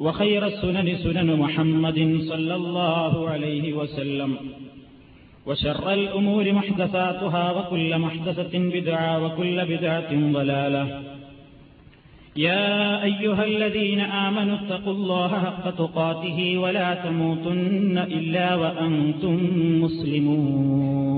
وخير السنن سنن محمد صلى الله عليه وسلم. وشر الأمور محدثاتها وكل محدثة بدعة وكل بدعة ضلالة. يا أيها الذين آمنوا اتقوا الله حق تقاته ولا تموتن إلا وأنتم مسلمون.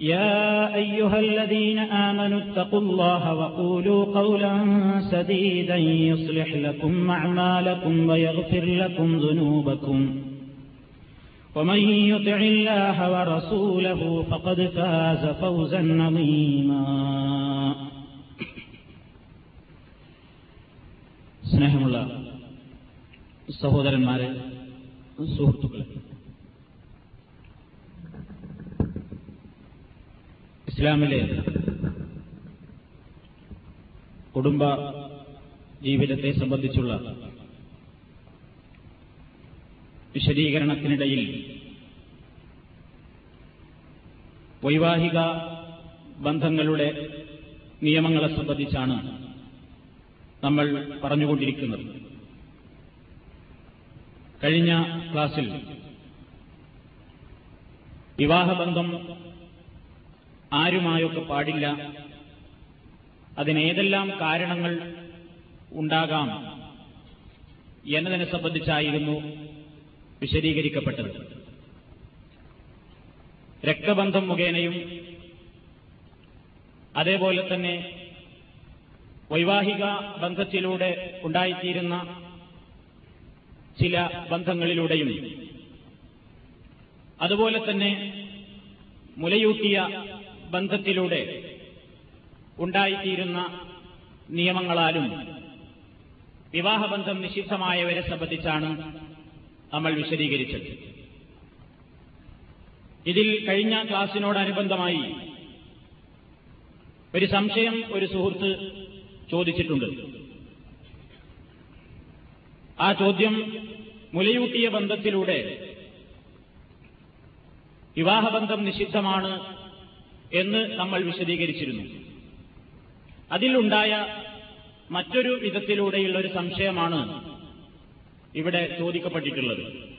يا أيها الذين آمنوا اتقوا الله وقولوا قولا سديدا يصلح لكم أعمالكم ويغفر لكم ذنوبكم ومن يطع الله ورسوله فقد فاز فوزا عظيما സ്നേഹമുള്ള സഹോദരന്മാരെ സുഹൃത്തുക്കളെ ഇസ്ലാമിലെ കുടുംബ ജീവിതത്തെ സംബന്ധിച്ചുള്ള വിശദീകരണത്തിനിടയിൽ വൈവാഹിക ബന്ധങ്ങളുടെ നിയമങ്ങളെ സംബന്ധിച്ചാണ് നമ്മൾ പറഞ്ഞുകൊണ്ടിരിക്കുന്നത്. കഴിഞ്ഞ ക്ലാസ്സിൽ വിവാഹബന്ധം ആരുമായൊക്കെ പാടില്ല. അതിനേതെല്ലാം കാരണങ്ങൾ ഉണ്ടാകാം എന്നതിനെ സംബന്ധിച്ചായിരുന്നു വിശദീകരിക്കപ്പെട്ടത്. രക്തബന്ധം മുഖേനയും അതേപോലെ തന്നെ വൈവാഹിക ബന്ധത്തിലൂടെ ഉണ്ടായിത്തീരുന്ന ചില ബന്ധങ്ങളിലൂടെയും അതുപോലെ തന്നെ മുലയൂട്ടിയ ബന്ധത്തിലൂടെ ഉണ്ടായിത്തീരുന്ന നിയമങ്ങളാലും വിവാഹബന്ധം നിഷിദ്ധമായവരെ സംബന്ധിച്ചാണ് നമ്മൾ വിശദീകരിച്ചത്. ഇതിൽ കഴിഞ്ഞ ക്ലാസിനോടനുബന്ധമായി ഒരു സംശയം ഒരു സുഹൃത്ത് ചോദിച്ചിട്ടുണ്ട്. ആ ചോദ്യം മുലയൂട്ടിയ ബന്ധത്തിലൂടെ വിവാഹബന്ധം നിഷിദ്ധമാണ് എന്ന് നമ്മൾ വിശദീകരിച്ചിരുന്നു. അതിലുണ്ടായ മറ്റൊരു വിധത്തിലൂടെയുള്ള ഒരു സംശയമാണ് ഇവിടെ ചോദിക്കപ്പെട്ടിട്ടുള്ളത്.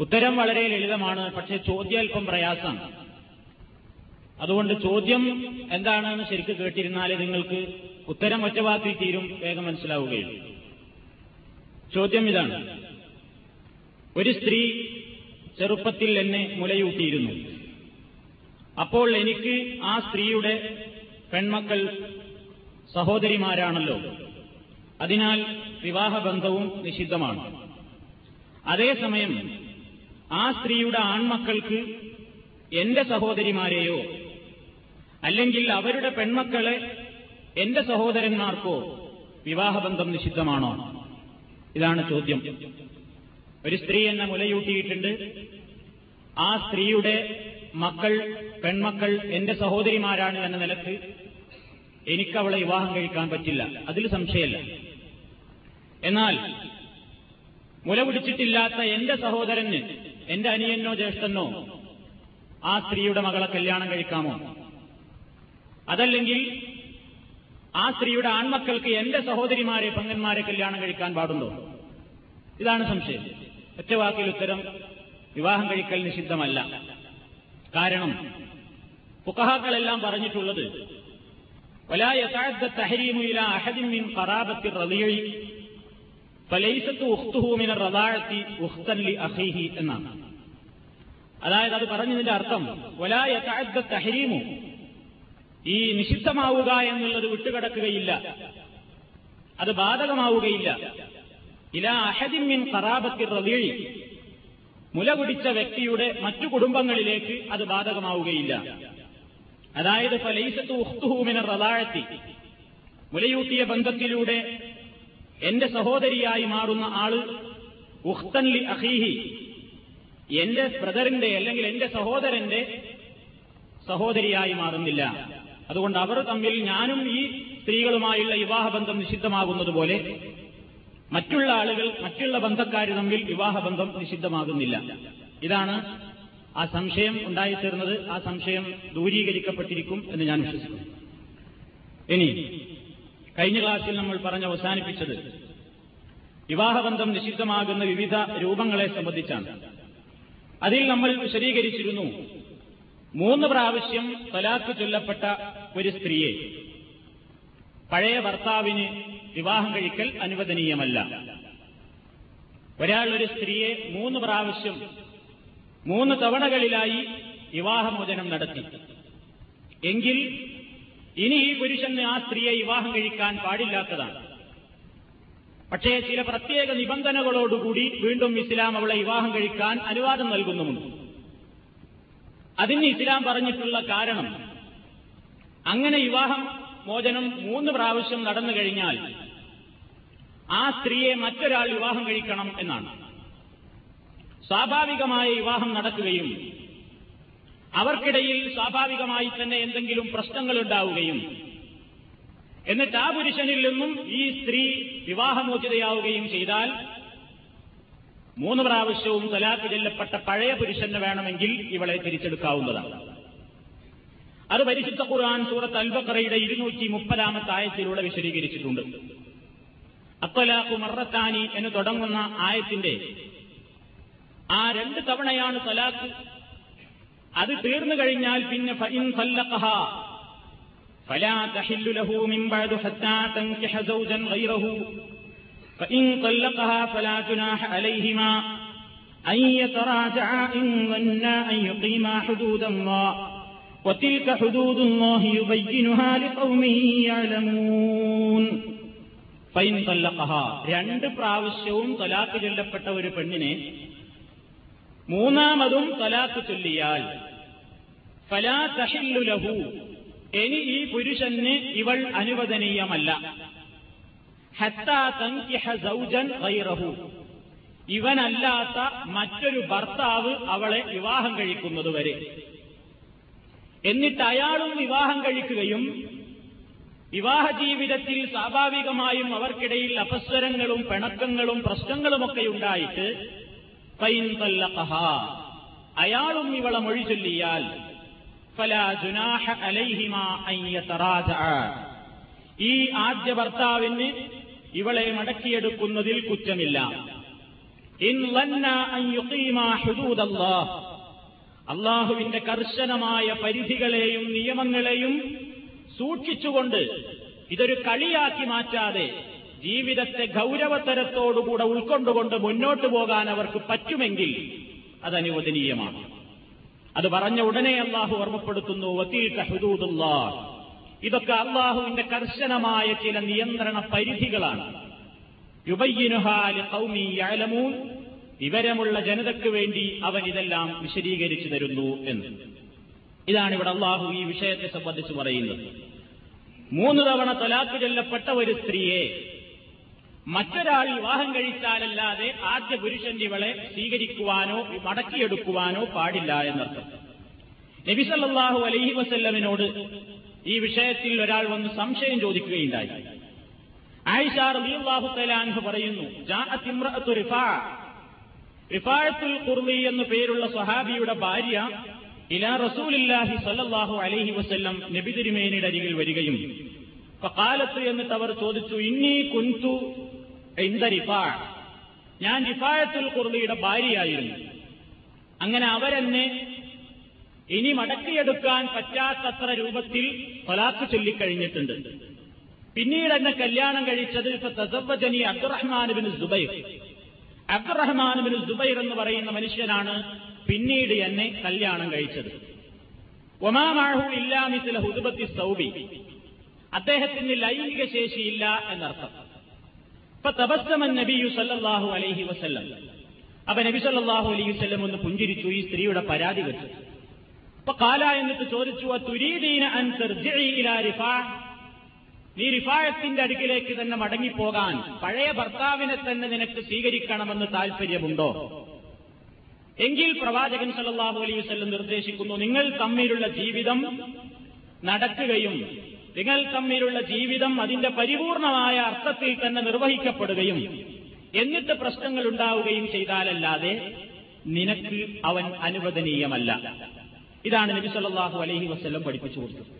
ഉത്തരം വളരെ ലളിതമാണ് പക്ഷേ ചോദ്യാൽപ്പം പ്രയാസമാണ്. അതുകൊണ്ട് ചോദ്യം എന്താണെന്ന് ശരിക്കും കേട്ടിരുന്നാൽ നിങ്ങൾക്ക് ഉത്തരം ഒറ്റവാക്കി തീരും വേഗം മനസ്സിലാവുകയും ചോദ്യം ഇതാണ്. ഒരു സ്ത്രീ ചെറുപ്പത്തിൽ എന്നെ മുലയൂട്ടിയിരുന്നു. അപ്പോൾ എനിക്ക് ആ സ്ത്രീയുടെ പെൺമക്കൾ സഹോദരിമാരാണല്ലോ. അതിനാൽ വിവാഹബന്ധവും നിഷിദ്ധമാണ്. അതേസമയം ആ സ്ത്രീയുടെ ആൺമക്കൾക്ക് എന്റെ സഹോദരിമാരെയോ അല്ലെങ്കിൽ അവരുടെ പെൺമക്കളെ എന്റെ സഹോദരന്മാർക്കോ വിവാഹബന്ധം നിഷിദ്ധമാണോ? ഇതാണ് ചോദ്യം. ഒരു സ്ത്രീ എന്നെ മുലയൂട്ടിയിട്ടുണ്ട്. ആ സ്ത്രീയുടെ മക്കൾ പെൺമക്കൾ എന്റെ സഹോദരിമാരാണ് എന്ന നിലയ്ക്ക് എനിക്കവളെ വിവാഹം കഴിക്കാൻ പറ്റില്ല. അതിൽ സംശയമല്ല എന്നാൽ മുല പിടിച്ചിട്ടില്ലാത്ത എന്റെ സഹോദരന് എന്റെ അനിയനോ ജ്യേഷ്ഠനോ ആ സ്ത്രീയുടെ മകളെ കല്യാണം കഴിക്കാമോ? അതല്ലെങ്കിൽ ആ സ്ത്രീയുടെ ആൺമക്കൾക്ക് എന്റെ സഹോദരിമാരെ പങ്കന്മാരെ കല്യാണം കഴിക്കാൻ പാടുണ്ടോ? ഇതാണ് സംശയം. ഒറ്റ വാക്കിൽ ഉത്തരം വിവാഹം കഴിക്കൽ നിഷിദ്ധമല്ല. കാരണം ഫുഖഹാക്കളെല്ലാം പറഞ്ഞിട്ടുള്ളത് എന്നാണ്. അതായത് അത് പറഞ്ഞതിന്റെ അർത്ഥം തഹരീമു ഈ നിഷിദ്ധമാവുക എന്നുള്ളത് വിട്ടുകിടക്കുകയില്ല അത് ബാധകമാവുകയില്ല. ഇല അഹദിമിൻ കറാബത്തി റവീഴി മുല കുടിച്ച വ്യക്തിയുടെ മറ്റു കുടുംബങ്ങളിലേക്ക് അത് ബാധകമാവുകയില്ല. അതായത് ഫലൈസത്ത് മുലയൂട്ടിയ ബന്ധത്തിലൂടെ എന്റെ സഹോദരിയായി മാറുന്ന ആൾ ഉഖ്തൻ ലി അഹീഹി എന്റെ ബ്രദറിന്റെ അല്ലെങ്കിൽ എന്റെ സഹോദരന്റെ സഹോദരിയായി മാറുന്നില്ല. അതുകൊണ്ട് അവർ തമ്മിൽ ഞാനും ഈ സ്ത്രീകളുമായുള്ള വിവാഹബന്ധം നിഷിദ്ധമാകുന്നതുപോലെ മറ്റുള്ള ആളുകൾ മറ്റുള്ള ബന്ധക്കാർ തമ്മിൽ വിവാഹബന്ധം നിഷിദ്ധമാകുന്നില്ല. ഇതാണ് ആ സംശയം ഉണ്ടായിത്തീർന്നത് ആ സംശയം ദൂരീകരിക്കപ്പെട്ടിരിക്കും എന്ന് ഞാൻ വിശ്വസിക്കുന്നു. ഇനി കഴിഞ്ഞ ക്ലാസ്സിൽ നമ്മൾ പറഞ്ഞ് അവസാനിപ്പിച്ചത് വിവാഹബന്ധം നിഷിദ്ധമാകുന്ന വിവിധ രൂപങ്ങളെ സംബന്ധിച്ചാണ്. അതിൽ നമ്മൾ വിശദീകരിച്ചിരുന്നു മൂന്ന് പ്രാവശ്യം തലാക്ക് ചൊല്ലപ്പെട്ട ഒരു സ്ത്രീയെ പഴയ ഭർത്താവിന് വിവാഹം കഴിക്കൽ അനുവദനീയമല്ല. ഒരാൾ ഒരു സ്ത്രീയെ മൂന്ന് പ്രാവശ്യം മൂന്ന് തവണകളിലായി വിവാഹമോചനം നടത്തി. എങ്കിൽ ഇനി ഈ പുരുഷന് ആ സ്ത്രീയെ വിവാഹം കഴിക്കാൻ പാടില്ലാത്തതാണ്. പക്ഷേ ചില പ്രത്യേക നിബന്ധനകളോടുകൂടി വീണ്ടും ഇസ്ലാം അവളെ വിവാഹം കഴിക്കാൻ അനുവാദം നൽകുന്നുമുണ്ട്. അതിന് ഇസ്ലാം പറഞ്ഞിട്ടുള്ള കാരണം അങ്ങനെ വിവാഹം മോചനം മൂന്ന് പ്രാവശ്യം നടന്നു കഴിഞ്ഞാൽ ആ സ്ത്രീയെ മറ്റൊരാൾ വിവാഹം കഴിക്കണം എന്നാണ്. സ്വാഭാവികമായ വിവാഹം നടക്കുകയും അവർക്കിടയിൽ സ്വാഭാവികമായി തന്നെ എന്തെങ്കിലും പ്രശ്നങ്ങൾ ഉണ്ടാവുകയും എന്നിട്ട് ആ പുരുഷനിൽ നിന്നും ഈ സ്ത്രീ വിവാഹമോചിതയാവുകയും ചെയ്താൽ മൂന്ന് പ്രാവശ്യവും തലാക്ക് ചെല്ലപ്പെട്ട പഴയ പുരുഷന് വേണമെങ്കിൽ ഇവളെ തിരിച്ചെടുക്കാവുന്നതാണ്. അത് പരിശുദ്ധ ഖുർആൻ സൂറത്ത് അൽബക്കറയുടെ ഇരുന്നൂറ്റി മുപ്പതാമത്തെ ആയത്തിലൂടെ വിശദീകരിച്ചിട്ടുണ്ട്. അത്തലാഖു മറത്താനി എന്ന് തുടങ്ങുന്ന ആയത്തിന്റെ ആ രണ്ട് തവണയാണ് തലാഖ് അത് തീർന്നു കഴിഞ്ഞാൽ പിന്നെ ഫഇൻ സല്ലഖഹ فلا تحل له من بعد حتى تنكح زوجا غيره فإن طلقها فلا جناح عليهما أن يتراجعا إن ظنا أن يقيما حدود الله وتلك حدود الله يبينها لقوم يعلمون ഫൈൻ തല്ലഖഹ രണ്ട് പ്രാവശ്യവും തലാക്ക് ചൊല്ലപ്പെട്ട ഒരു പെണ്ണിനെ മൂന്നാമതും തലാത്ത് ചൊല്ലിയാൽ ഫലാ തഹില്ലു ലഹു. ഇനി ഈ പുരുഷന് ഇവൾ അനുവദനീയമല്ല. ഇവനല്ലാത്ത മറ്റൊരു ഭർത്താവ് അവളെ വിവാഹം കഴിക്കുന്നതുവരെ എന്നിട്ട് അയാളും വിവാഹം കഴിക്കുകയും വിവാഹ ജീവിതത്തിൽ സ്വാഭാവികമായും അവർക്കിടയിൽ അപസ്വരങ്ങളും പിണക്കങ്ങളും പ്രശ്നങ്ങളുമൊക്കെ ഉണ്ടായിട്ട് അയാളും ഇവളെ മൊഴി ചൊല്ലിയാൽ ഈ ആദ്യ ഭർത്താവിന് ഇവളെ മടക്കിയെടുക്കുന്നതിൽ കുറ്റമില്ല. അള്ളാഹുവിന്റെ കർശനമായ പരിധികളെയും നിയമങ്ങളെയും സൂക്ഷിച്ചുകൊണ്ട് ഇതൊരു കളിയാക്കി മാറ്റാതെ ജീവിതത്തെ ഗൗരവതരത്തോടുകൂടെ ഉൾക്കൊണ്ടുകൊണ്ട് മുന്നോട്ടു പോകാൻ അവർക്ക് പറ്റുമെങ്കിൽ അത് അനുവദനീയമാണ് അത് പറഞ്ഞ ഉടനെ അള്ളാഹു ഓർമ്മപ്പെടുത്തുന്നു ഇതൊക്കെ അള്ളാഹുവിന്റെ കർശനമായ ചില നിയന്ത്രണ പരിധികളാണ്. വിവരമുള്ള ജനതയ്ക്ക് വേണ്ടി അവൻ ഇതെല്ലാം വിശദീകരിച്ചു തരുന്നു എന്ന്. ഇതാണ് ഇവിടെ അള്ളാഹു ഈ വിഷയത്തെ സംബന്ധിച്ച് പറയുന്നത്. മൂന്ന് തവണ തലാക്ക് ചൊല്ലപ്പെട്ട ഒരു സ്ത്രീയെ മറ്റൊരാൾ വിവാഹം കഴിച്ചാലല്ലാതെ ആദ്യ പുരുഷന്റെ ഇവളെ സ്വീകരിക്കുവാനോ മടക്കിയെടുക്കുവാനോ പാടില്ല എന്നർത്ഥം. നബിസല്ലാഹു അലൈഹി വസല്ലമിനോട് ഈ വിഷയത്തിൽ ഒരാൾ വന്ന് സംശയം ചോദിക്കുകയുണ്ടായി. ആയിഷ റളിയല്ലാഹു തലാൻഹ് പറയുന്നു ജാഅത്ത് ഇംറഅത്തു റിഫാ. റിഫായത്തുൽ ഖുർലി എന്നു പേരുള്ള സ്വഹാബിയുടെ ഭാര്യ ഇലാ റസൂലില്ലാഹി സല്ലല്ലാഹു അലൈഹി വസല്ലം നബി തിരുമേനിയുടെ അരികിൽ വരികയും ഫഖാലത്ത് എന്നിട്ട് അവർ ചോദിച്ചു ഇന്നി കുൻതു ഞാൻ റിഫായത്തുൽ ഖുർലിയുടെ ഭാര്യയായിരുന്നു. അങ്ങനെ അവരെന്നെ ഇനി മടക്കിയെടുക്കാൻ പറ്റാത്തത്ര രൂപത്തിൽ തൊലാക്ക് ചൊല്ലിക്കഴിഞ്ഞിട്ടുണ്ട്. പിന്നീട് എന്നെ കല്യാണം കഴിച്ചത് തസവജനി Abdurrahman bin Zubair. Abdurrahman bin Zubair എന്ന് പറയുന്ന മനുഷ്യനാണ് പിന്നീട് എന്നെ കല്യാണം കഴിച്ചത്. ഒമാമാഹു ഇല്ലാമിസില ഹുദുബത്തി സൗബി. അദ്ദേഹത്തിന് ലൈംഗിക ശേഷിയില്ല എന്നർത്ഥം. അലൈഹി വസല്ലം. അപ്പൊ നബി സല്ലല്ലാഹു അലൈഹി വസല്ലം ഒന്ന് പുഞ്ചിരിച്ചു ഈ സ്ത്രീയുടെ പരാതി വെച്ചു. അപ്പൊ കാല എന്നിട്ട് ചോദിച്ചു തുരീദീന അൻ നീ റിഫായത്തിന്റെ അടുക്കിലേക്ക് തന്നെ മടങ്ങിപ്പോകാൻ പഴയ ഭർത്താവിനെ തന്നെ നിനക്ക് സ്വീകരിക്കണമെന്ന് താല്പര്യമുണ്ടോ എങ്കിൽ പ്രവാചകൻ സല്ലാഹു അലൈഹി വസല്ലം നിർദ്ദേശിക്കുന്നു നിങ്ങൾ തമ്മിലുള്ള ജീവിതം നടക്കുകയും നിങ്ങൾ തമ്മിലുള്ള ജീവിതം അതിന്റെ പരിപൂർണമായ അർത്ഥത്തിൽ തന്നെ നിർവഹിക്കപ്പെടുകയും എന്നിട്ട് പ്രശ്നങ്ങൾ ഉണ്ടാവുകയും ചെയ്താലല്ലാതെ നിനക്ക് അവൻ അനുവദനീയമല്ല. ഇതാണ് നബി സല്ലല്ലാഹു അലൈഹി വസല്ലം പഠിപ്പിച്ചു കൊടുത്തത്.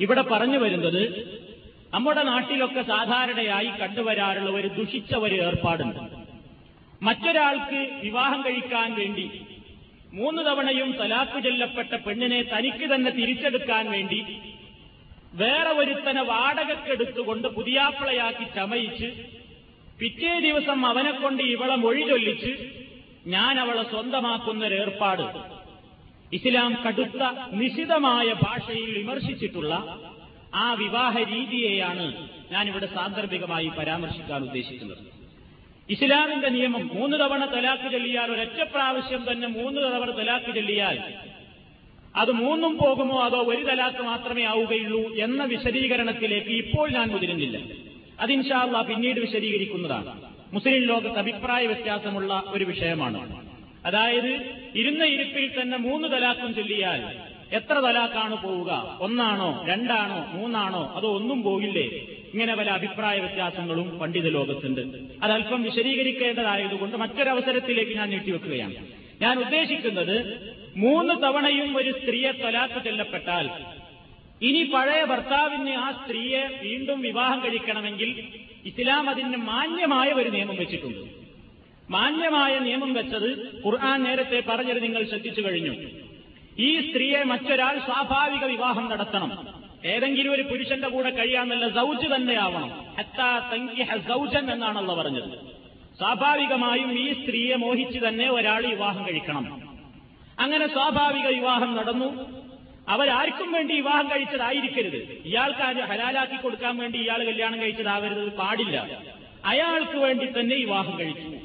ഇവിടെ പറഞ്ഞു വരുന്നത് നമ്മുടെ നാട്ടിലൊക്കെ സാധാരണയായി കണ്ടുവരാറുള്ള ഒരു ദുഷിച്ച ഒരു ഏർപ്പാടുണ്ട്. മറ്റൊരാൾക്ക് വിവാഹം കഴിക്കാൻ വേണ്ടി മൂന്ന് തവണയും തലാക്ക് ചൊല്ലപ്പെട്ട പെണ്ണിനെ തനിക്ക് തന്നെ തിരിച്ചെടുക്കാൻ വേണ്ടി വേറെ ഒരുത്തനെ വാടകക്കെടുത്തുകൊണ്ട് പുതിയാപ്പിളയാക്കി ചമയിച്ച് പിറ്റേ ദിവസം അവനെ കൊണ്ട് ഇവളെ മൊഴി ചൊല്ലിച്ച് ഞാൻ അവളെ സ്വന്തമാക്കുന്ന ഒരു ഏർപ്പാട്. ഇസ്ലാം കടുത്ത നിശിതമായ ഭാഷയിൽ വിമർശിച്ചിട്ടുള്ള ആ വിവാഹ രീതിയെയാണ് ഞാനിവിടെ സാന്ദർഭികമായി പരാമർശിക്കാൻ ഉദ്ദേശിക്കുന്നത്. ഇസ്ലാമിന്റെ നിയമം മൂന്ന് തവണ തലാക്ക് ചൊല്ലിയാൽ ഒരൊറ്റ പ്രാവശ്യം തന്നെ മൂന്ന് തവണ തലാക്ക് ചൊല്ലിയാൽ അത് മൂന്നും പോകുമോ അതോ ഒരു തലാക്ക് മാത്രമേ ആവുകയുള്ളൂ എന്ന വിശദീകരണത്തിലേക്ക് ഇപ്പോൾ ഞാൻ മുതിരുന്നില്ല. അതിൻഷാല്ല പിന്നീട് വിശദീകരിക്കുന്നതാണ്. മുസ്ലിം ലോകത്ത് അഭിപ്രായ വ്യത്യാസമുള്ള ഒരു വിഷയമാണ്. അതായത് ഇരുന്ന ഇരുപ്പിൽ തന്നെ മൂന്ന് തലാക്കും ചൊല്ലിയാൽ എത്ര തലാക്കാണ് പോവുക? ഒന്നാണോ? രണ്ടാണോ? മൂന്നാണോ? അതോ ഒന്നും പോകില്ലേ? ഇങ്ങനെ പല അഭിപ്രായ വ്യത്യാസങ്ങളും പണ്ഡിത ലോകത്തുണ്ട്. അതല്പം വിശദീകരിക്കേണ്ടതായതുകൊണ്ട് മറ്റൊരവസരത്തിലേക്ക് ഞാൻ നീട്ടിവെക്കുകയാണ്. ഞാൻ ഉദ്ദേശിക്കുന്നത് മൂന്ന് തവണയും ഒരു സ്ത്രീയെ തൊലാത്ത് ചെല്ലപ്പെട്ടാൽ ഇനി പഴയ ഭർത്താവിന് ആ സ്ത്രീയെ വീണ്ടും വിവാഹം കഴിക്കണമെങ്കിൽ ഇസ്ലാം അതിന് മാന്യമായ ഒരു നിയമം വെച്ചിട്ടുണ്ട്. മാന്യമായ നിയമം വെച്ചത് ഖുർആൻ നേരത്തെ പറഞ്ഞത് നിങ്ങൾ ശ്രദ്ധിച്ചു കഴിഞ്ഞു. ഈ സ്ത്രീയെ മറ്റൊരാൾ സ്വാഭാവിക വിവാഹം നടത്തണം. ഏതെങ്കിലും ഒരു പുരുഷന്റെ കൂടെ കഴിയാമെന്നല്ല സൗജ് തന്നെയാവണം. ഹത്താ തങ്കിഹ സൗജൻ എന്നാണല്ലോ പറഞ്ഞത്. സ്വാഭാവികമായും ഈ സ്ത്രീയെ മോഹിച്ച് തന്നെ ഒരാൾ വിവാഹം കഴിക്കണം. അങ്ങനെ സ്വാഭാവിക വിവാഹം നടന്നു. അവരാർക്കും വേണ്ടി വിവാഹം കഴിച്ചതായിരിക്കരുത്. ഇയാൾക്ക് ഹലാലാക്കി കൊടുക്കാൻ വേണ്ടി ഇയാൾ കല്യാണം കഴിച്ചതാവരുത് പാടില്ല. അയാൾക്ക് വേണ്ടി തന്നെ വിവാഹം കഴിച്ചു.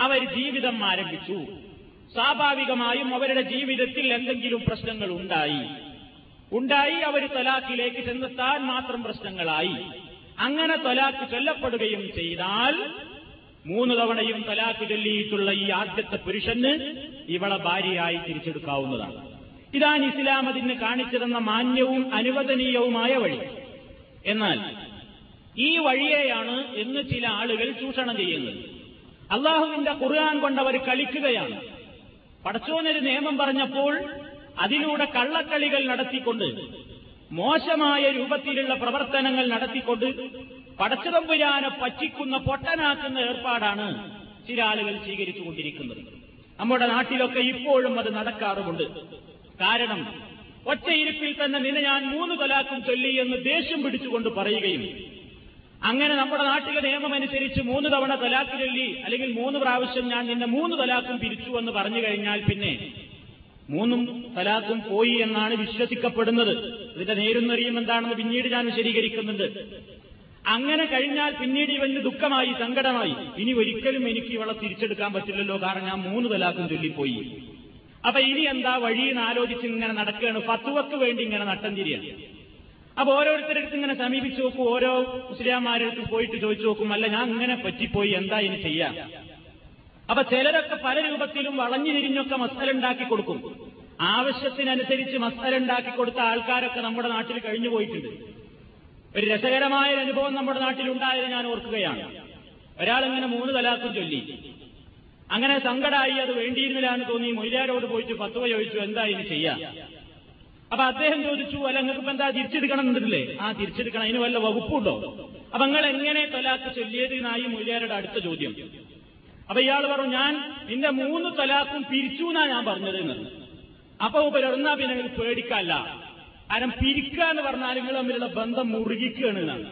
അവർ ജീവിതം ആരംഭിച്ചു. സ്വാഭാവികമായും അവരുടെ ജീവിതത്തിൽ എന്തെങ്കിലും പ്രശ്നങ്ങൾ ഉണ്ടായി. ഉണ്ടായി അവർ തൊലാക്കിലേക്ക് ചെന്നെത്താൻ മാത്രം പ്രശ്നങ്ങളായി. അങ്ങനെ തൊലാക്ക് ചൊല്ലപ്പെടുകയും ചെയ്താൽ മൂന്ന് തവണയും തലാഖ് ചൊല്ലിയിട്ടുള്ള ഈ ആദ്യത്തെ പുരുഷന് ഇവളെ ഭാര്യയായി തിരിച്ചെടുക്കാവുന്നതാണ്. ഇതാണ് ഇസ്ലാം അതിന് കാണിച്ചിരുന്ന മാന്യവും അനുവദനീയവുമായ വഴി. എന്നാൽ ഈ വഴിയെയാണ് എന്ന് ചില ആളുകൾ ചൂഷണം ചെയ്യുന്നത്. അള്ളാഹുവിന്റെ ഖുർആൻ കൊണ്ടവർ കളിക്കുകയാണ്. പടച്ചോനൊരു നിയമം പറഞ്ഞപ്പോൾ അതിലൂടെ കള്ളക്കളികൾ നടത്തിക്കൊണ്ട് മോശമായ രൂപത്തിലുള്ള പ്രവർത്തനങ്ങൾ നടത്തിക്കൊണ്ട് പടച്ചതമ്പുരാനെ പറ്റിക്കുന്ന പൊട്ടനാക്കുന്ന ഏർപ്പാടാണ് ചില ആളുകൾ സ്വീകരിച്ചുകൊണ്ടിരിക്കുന്നത്. നമ്മുടെ നാട്ടിലൊക്കെ ഇപ്പോഴും അത് നടക്കാറുമുണ്ട്. കാരണം ഒറ്റയിരുപ്പിൽ തന്നെ നിന്നെ ഞാൻ മൂന്ന് തലാക്കും ചൊല്ലി എന്ന് ദേഷ്യം പിടിച്ചുകൊണ്ട് പറയുകയും അങ്ങനെ നമ്മുടെ നാട്ടിലെ നിയമം അനുസരിച്ച് മൂന്ന് തവണ തലാക്ക് ചൊല്ലി അല്ലെങ്കിൽ മൂന്ന് പ്രാവശ്യം ഞാൻ നിന്നെ മൂന്ന് തലാക്കും പിരിച്ചു എന്ന് പറഞ്ഞു കഴിഞ്ഞാൽ പിന്നെ മൂന്നും തലാക്കും പോയി എന്നാണ് വിശ്വസിക്കപ്പെടുന്നത്. ഇതിന്റെ നേരുന്നറിയും എന്താണെന്ന് പിന്നീട് ഞാൻ വിശദീകരിക്കുന്നുണ്ട്. അങ്ങനെ കഴിഞ്ഞാൽ പിന്നീട് ഇവന് ദുഃഖമായി സങ്കടമായി. ഇനി ഒരിക്കലും എനിക്ക് ഇവളെ തിരിച്ചെടുക്കാൻ പറ്റില്ലല്ലോ കാരണം ഞാൻ മൂന്ന് തലാക്കും ചൊല്ലിപ്പോയി. അപ്പൊ ഇനി എന്താ വഴിയെന്ന് ആലോചിച്ച് ഇങ്ങനെ നടക്കുകയാണ്. ഫത്തുവക്ക് വേണ്ടി ഇങ്ങനെ നട്ടം തിരിയാണ് അപ്പൊ ഓരോരുത്തരടുത്ത് ഇങ്ങനെ സമീപിച്ചു നോക്കും. ഓരോ മുസ്ലിംമാരടുത്ത് പോയിട്ട് ചോദിച്ചു നോക്കും. അല്ല ഞാൻ ഇങ്ങനെ പറ്റിപ്പോയി. എന്താ ഇനി ചെയ്യാം? അപ്പൊ ചിലരൊക്കെ പല രൂപത്തിലും വളഞ്ഞു തിരിഞ്ഞൊക്കെ മസാല ഉണ്ടാക്കി കൊടുക്കും. ആവശ്യത്തിനനുസരിച്ച് മസാല ഉണ്ടാക്കി കൊടുത്ത ആൾക്കാരൊക്കെ നമ്മുടെ നാട്ടിൽ കഴിഞ്ഞു പോയിട്ടുണ്ട്. ഒരു രസകരമായ അനുഭവം നമ്മുടെ നാട്ടിലുണ്ടായത് ഞാൻ ഓർക്കുകയാണ്. ഒരാളിങ്ങനെ മൂന്ന് തലാക്കും ചൊല്ലി. അങ്ങനെ സങ്കടമായി അത് വേണ്ടിയിരുന്നില്ല എന്ന് തോന്നി മൊയ്ലാരോട് പോയിട്ട് പത്തുവ ചോദിച്ചു എന്താ ഇനി ചെയ്യാം? അപ്പൊ അദ്ദേഹം ചോദിച്ചു അല്ല നിങ്ങൾക്ക് ഇപ്പൊ എന്താ തിരിച്ചെടുക്കണം എന്നിട്ടില്ലേ? ആ തിരിച്ചെടുക്കണം. അതിന് വല്ല വകുപ്പുണ്ടോ? അപ്പൊ നിങ്ങൾ എങ്ങനെ തലാക്ക് ചൊല്ലിയത് എന്നായി മൊയ്ലാരുടെ അടുത്ത ചോദ്യം. അപ്പൊ ഇയാൾ പറഞ്ഞു ഞാൻ നിന്റെ മൂന്ന് തലാക്കും പിരിച്ചു എന്നാ ഞാൻ പറഞ്ഞത് എന്ന്. അപ്പൊ ഒന്നാ പിന്നെ പേടിക്കല്ല. കാരണം പിരിക്കുക എന്ന് പറഞ്ഞാൽ നിങ്ങൾ തമ്മിലുള്ള ബന്ധം മുറുകിക്കുകയാണ് എന്നാണ്.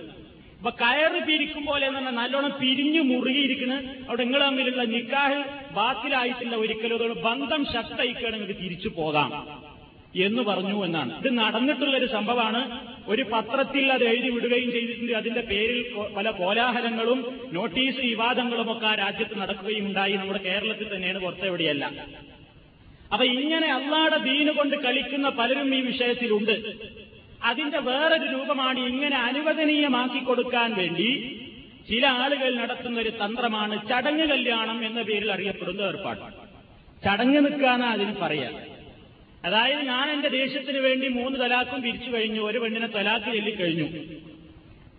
അപ്പൊ കയറ് പിരിക്കും പോലെ എന്ന് പറഞ്ഞാൽ നല്ലോണം പിരിഞ്ഞു മുറുകിയിരിക്കുന്ന അവിടെ നിങ്ങൾ തമ്മിലുള്ള നിക്കാഹ് ബാത്തിലായിട്ടില്ല ഒരിക്കലും. അതോട് ബന്ധം ശക്തയിക്കുകയാണ് നിങ്ങൾക്ക് തിരിച്ചു പോകാം എന്ന് പറഞ്ഞു എന്നാണ്. ഇത് നടന്നിട്ടുള്ള ഒരു സംഭവമാണ്. ഒരു പത്രത്തിൽ അത് എഴുതി വിടുകയും ചെയ്തിട്ടുണ്ട്. അതിന്റെ പേരിൽ പല കോലാഹലങ്ങളും നോട്ടീസ് വിവാദങ്ങളും ഒക്കെ ആ രാജ്യത്ത് നടക്കുകയും ഉണ്ടായി. നമ്മുടെ കേരളത്തിൽ തന്നെയാണ് പുറത്തെവിടെയല്ല. അപ്പൊ ഇങ്ങനെ അള്ളാടെ ദീന് കൊണ്ട് കളിക്കുന്ന പലരും ഈ വിഷയത്തിലുണ്ട്. അതിന്റെ വേറൊരു രൂപമാണ് ഇങ്ങനെ അനുവദനീയമാക്കി കൊടുക്കാൻ വേണ്ടി ചില ആളുകൾ നടത്തുന്ന ഒരു തന്ത്രമാണ് ചടങ്ങ് കല്യാണം എന്ന പേരിൽ അറിയപ്പെടുന്ന ഏർപ്പാട്. ചടങ്ങ് നിൽക്കാനാ അതിന് പറയാ. അതായത് ഞാൻ എന്റെ ദേശത്തിന് വേണ്ടി മൂന്ന് തലാക്കും പിരിച്ചു കഴിഞ്ഞു ഒരു പെണ്ണിനെ തലാക്ക് ചൊല്ലിക്കഴിഞ്ഞു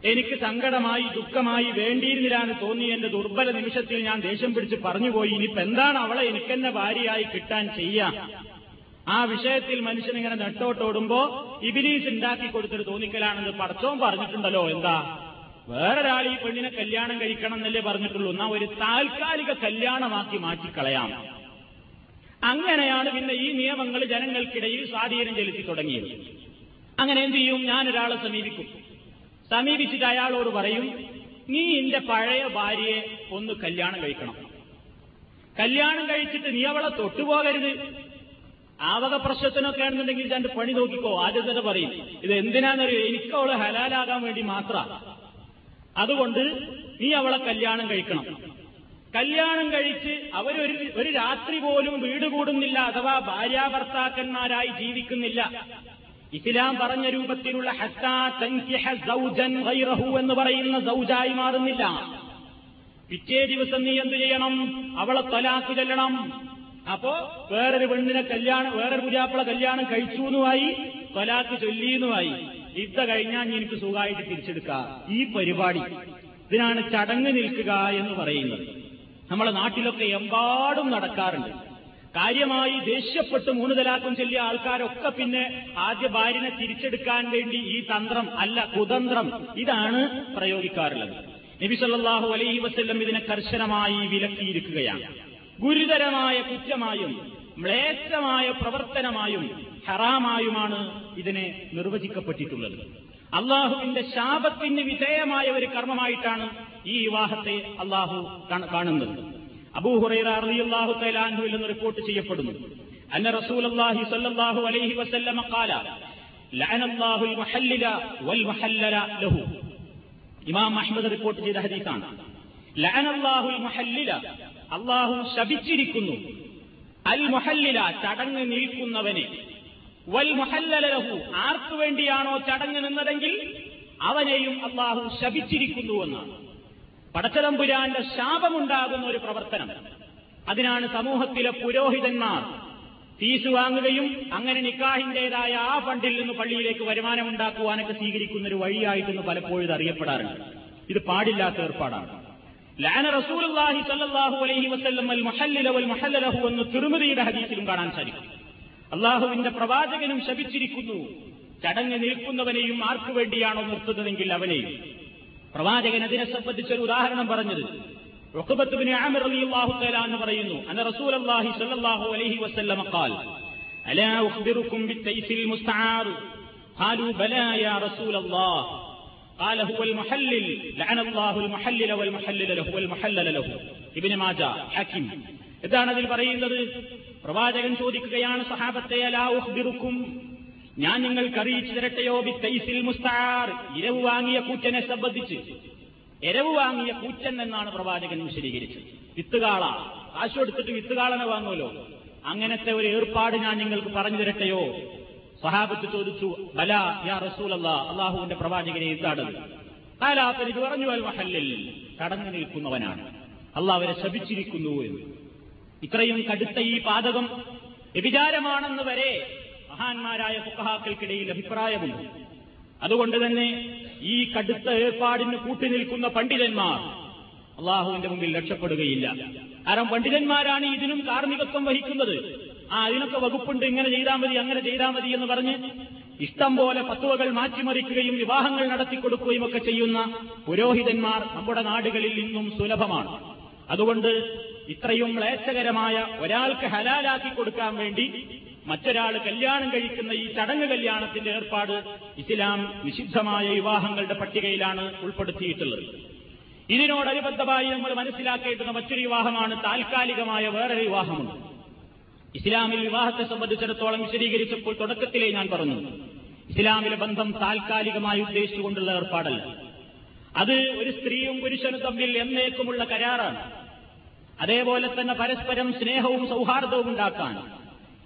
എനിക്ക് സങ്കടമായി ദുഃഖമായി വേണ്ടിയിരുന്നില്ലാന്ന് തോന്നി എന്റെ ദുർബല നിമിഷത്തിൽ ഞാൻ ദേഷ്യം പിടിച്ച് പറഞ്ഞുപോയി. ഇനിയിപ്പോ എന്താണ് അവളെ എനിക്കെന്നെ ഭാര്യയായി കിട്ടാൻ ചെയ്യാം? ആ വിഷയത്തിൽ മനുഷ്യനിങ്ങനെ നെട്ടോട്ടോടുമ്പോ ഇബിലീസ് ഉണ്ടാക്കി കൊടുത്തൊരു തോന്നിക്കലാണെന്ന് പടച്ചവും പറഞ്ഞിട്ടുണ്ടല്ലോ. എന്താ? വേറൊരാൾ ഈ പെണ്ണിനെ കല്യാണം കഴിക്കണം എന്നല്ലേ പറഞ്ഞിട്ടുള്ളൂ. എന്നാ ഒരു താൽക്കാലിക കല്യാണമാക്കി മാറ്റിക്കളയാം. അങ്ങനെയാണ് പിന്നെ ഈ നിയമങ്ങൾ ജനങ്ങൾക്കിടയിൽ സ്വാധീനം ചെലുത്തി തുടങ്ങിയത്. അങ്ങനെ എന്ത് ചെയ്യും? ഞാനൊരാളെ സമീപിക്കും. സമീപിച്ചിട്ട് അയാളോട് പറയും നീ എന്റെ പഴയ ഭാര്യയെ ഒന്ന് കല്യാണം കഴിക്കണം. കല്യാണം കഴിച്ചിട്ട് നീ അവളെ തൊട്ടുപോകരുത്. ആവക പ്രശ്നത്തിനൊക്കെ ആണെന്നുണ്ടെങ്കിൽ രണ്ട് പണി നോക്കിക്കോ. ആദ്യം തന്നെ പറയും ഇത് എന്തിനാണെന്നറിയോ എനിക്ക് അവൾ ഹലാലാകാൻ വേണ്ടി മാത്ര. അതുകൊണ്ട് നീ അവളെ കല്യാണം കഴിക്കണം. കല്യാണം കഴിച്ച് അവരൊരു ഒരു രാത്രി പോലും വീട് കൂടുന്നില്ല അഥവാ ഭാര്യാഭർത്താക്കന്മാരായി ജീവിക്കുന്നില്ല. ഇസ്ലാം പറഞ്ഞ രൂപത്തിലുള്ള എന്ന് പറയുന്ന സൗജായി മാറുന്നില്ല. പിറ്റേ ദിവസം നീ എന്തു ചെയ്യണം? അവളെ തലാക്ക് ചെല്ലണം. അപ്പോ വേറൊരു പെണ്ണിനെ കല്യാണം വേറൊരു പുരാപ്പിള കല്യാണം കഴിച്ചു എന്നുമായി തൊലാക്ക് ചൊല്ലിയെന്നുമായി ഇത്ത കഴിഞ്ഞാൽ എനിക്ക് സുഖമായിട്ട് തിരിച്ചെടുക്കുക ഈ പരിപാടി. ഇതിനാണ് ചടങ്ങ് നിൽക്കുക എന്ന് പറയുന്നത്. നമ്മളെ നാട്ടിലൊക്കെ എമ്പാടും നടക്കാറുണ്ട്. കാര്യമായി ദേഷ്യപ്പെട്ട് മൂന്ന് തലാക്കും ചൊല്ലിയ ആൾക്കാരൊക്കെ പിന്നെ ആദ്യ ഭാര്യനെ തിരിച്ചെടുക്കാൻ വേണ്ടി ഈ തന്ത്രം അല്ല കുതന്ത്രം ഇതാണ് പ്രയോഗിക്കാറുള്ളത്. നബി സല്ലാഹു അലൈഹി വസ്ല്ലം ഇതിനെ കർശനമായി വിലക്കിയിരിക്കുകയാണ്. ഗുരുതരമായ കുറ്റമായും മ്ലേച്ഛമായ പ്രവർത്തനമായും ഹറാമായുമാണ് ഇതിനെ നിർവചിക്കപ്പെട്ടിട്ടുള്ളത്. അള്ളാഹുവിന്റെ ശാപത്തിന് വിധേയമായ ഒരു കർമ്മമായിട്ടാണ് ഈ വിവാഹത്തെ അള്ളാഹു കാണുന്നത്. അബൂഹുറൈറ റളിയല്ലാഹു തആലാൻഹുവിൽ നിന്ന് റിപ്പോർട്ട് ചെയ്യപ്പെടുന്നു. അന്ന റസൂലുള്ളാഹി സ്വല്ലല്ലാഹു അലൈഹി വസല്ലമ കാല ഇമാം അഹ്മദ് റിപ്പോർട്ട് ചെയ്ത ഹദീസാണ്. അള്ളാഹു ശപിച്ചിരിക്കുന്നു. അൽ മുഹല്ലില ചടങ്ങ് നിൽക്കുന്നവനെ. വൽ മുഹല്ലലഹു ആർക്കു വേണ്ടിയാണോ ചടങ്ങ് നിന്നതെങ്കിൽ അവനെയും അള്ളാഹു ശപിച്ചിരിക്കുന്നു എന്നാണ്. പടച്ചതമ്പുരാന്റെ ശാപമുണ്ടാകുന്ന ഒരു പ്രവർത്തനം. അതിനാണ് സമൂഹത്തിലെ പുരോഹിതന്മാർ ഫീസ് വാങ്ങുകയും അങ്ങനെ നിക്കാഹിന്റേതായ ആ ഫണ്ടിൽ നിന്ന് പള്ളിയിലേക്ക് വരുമാനമുണ്ടാക്കുവാനൊക്കെ സ്വീകരിക്കുന്ന ഒരു വഴിയായിട്ടെന്ന് പലപ്പോഴും അറിയപ്പെടാറുണ്ട്. ഇത് പാടില്ലാത്ത ഏർപ്പാടാണ്. ലാന റസൂലുള്ളാഹി സല്ലല്ലാഹു അലൈഹി വസല്ലം അൽ വൽ എന്ന് തിരുമതിയുടെ ഹദീസിലും കാണാൻ സാധിക്കും. അള്ളാഹുവിന്റെ പ്രവാചകനും ശപിച്ചിരിക്കുന്നു. ചടങ്ങ് നിൽക്കുന്നവനെയും ആർക്കു വേണ്ടിയാണോ നിർത്തുന്നതെങ്കിൽ അവനെയും. പ്രവാചകൻ അതിനെ സംബന്ധിച്ചൊരു ഉദാഹരണം പറഞ്ഞത് റുഖബത്തുബിന് ആമിർ റളിയല്ലാഹു തആല എന്ന് പറയുന്നു അന്ന റസൂലുള്ളാഹി സ്വല്ലല്ലാഹു അലൈഹി വസല്ലം ഖാൽ അലാ ഉഖ്ബിറുക്കും ബിത്തൈസിൽ മുസ്തആർ ഖാലു ബലാ യാ റസൂലല്ലാഹ് قال هو المحلل لعن الله المحلل والمحلل له والمحلل له ابن മാജ ഹക്കിം ഇതാണ് അതിൽ പറയുന്നത് പ്രവാചകൻ ചോദിക്കുകയാണ് സഹാബത്തെ അലാ ഉഖ്ബിറുക്കും ഞാൻ നിങ്ങൾക്ക് അറിയിച്ചു തരട്ടെയോ ബിത്തൈസിൽ മുസ്താർ. ഇരവ് വാങ്ങിയ കൂറ്റനെ സംബന്ധിച്ച്. എരവ് വാങ്ങിയ കൂറ്റൻ എന്നാണ് പ്രവാചകൻ വിശദീകരിച്ചത്. വിത്തുകാള. കാശ് കൊടുത്തിട്ട് വിത്തുകാളനെ വാങ്ങുമല്ലോ. അങ്ങനത്തെ ഒരു ഏർപ്പാട് ഞാൻ നിങ്ങൾക്ക് പറഞ്ഞു തരട്ടെയോ സഹാബത്ത് ചോദിച്ചു ബല യാ റസൂൽ അല്ല അള്ളാഹുവിന്റെ പ്രവാചകനെ എന്താണത് കാലാത്തൻ ഇത് പറഞ്ഞു അൽ മഹല്ലിൽ കടന്നു നിൽക്കുന്നവനാണ്. അള്ളാഹ് അവരെ ശപിച്ചിരിക്കുന്നു എന്ന്. ഇത്രയും കടുത്ത ഈ പാതകം വ്യഭിചാരമാണെന്ന് വരെ മഹാന്മാരായ ഫുക്കഹാക്കൾക്കിടയിൽ അഭിപ്രായമുണ്ട്. അതുകൊണ്ട് തന്നെ ഈ കടുത്ത ഏർപ്പാടിന് കൂട്ടുനിൽക്കുന്ന പണ്ഡിതന്മാർ അള്ളാഹുവിന്റെ മുമ്പിൽ രക്ഷപ്പെടുകയില്ല. കാരണം പണ്ഡിതന്മാരാണ് ഇതിനും കാർമ്മികത്വം വഹിക്കുന്നത്. ആ അതിനൊക്കെ വകുപ്പുണ്ട് ഇങ്ങനെ ചെയ്താൽ മതി അങ്ങനെ ചെയ്താൽ മതി എന്ന് പറഞ്ഞ് ഇഷ്ടം പോലെ പത്തുവകൾ മാറ്റിമറിക്കുകയും വിവാഹങ്ങൾ നടത്തിക്കൊടുക്കുകയും ഒക്കെ ചെയ്യുന്ന പുരോഹിതന്മാർ നമ്മുടെ നാടുകളിൽ ഇന്നും സുലഭമാണ്. അതുകൊണ്ട് ഇത്രയും ക്ലേശകരമായ ഒരാൾക്ക് ഹലാലാക്കി കൊടുക്കാൻ വേണ്ടി മറ്റൊരാൾ കല്യാണം കഴിക്കുന്ന ഈ ചടങ്ങ് കല്യാണത്തിന്റെ ഏർപ്പാട് ഇസ്ലാം നിഷിദ്ധമായ വിവാഹങ്ങളുടെ പട്ടികയിലാണ് ഉൾപ്പെടുത്തിയിട്ടുള്ളത്. ഇതിനോടനുബന്ധമായി നമ്മൾ മനസ്സിലാക്കേണ്ടുന്ന മറ്റൊരു വിവാഹമാണ് താൽക്കാലികമായ വേറൊരു വിവാഹമുണ്ട്. ഇസ്ലാമിൽ വിവാഹത്തെ സംബന്ധിച്ചിടത്തോളം വിശദീകരിച്ചപ്പോൾ തുടക്കത്തിലേ ഞാൻ പറഞ്ഞു ഇസ്ലാമിലെ ബന്ധം താൽക്കാലികമായി ഉദ്ദേശിച്ചുകൊണ്ടുള്ള ഏർപ്പാടല്ല. അത് ഒരു സ്ത്രീയും പുരുഷനും തമ്മിൽ എന്നേക്കുമുള്ള കരാറാണ്. അതേപോലെ തന്നെ പരസ്പരം സ്നേഹവും സൗഹാർദ്ദവും ഉണ്ടാക്കാൻ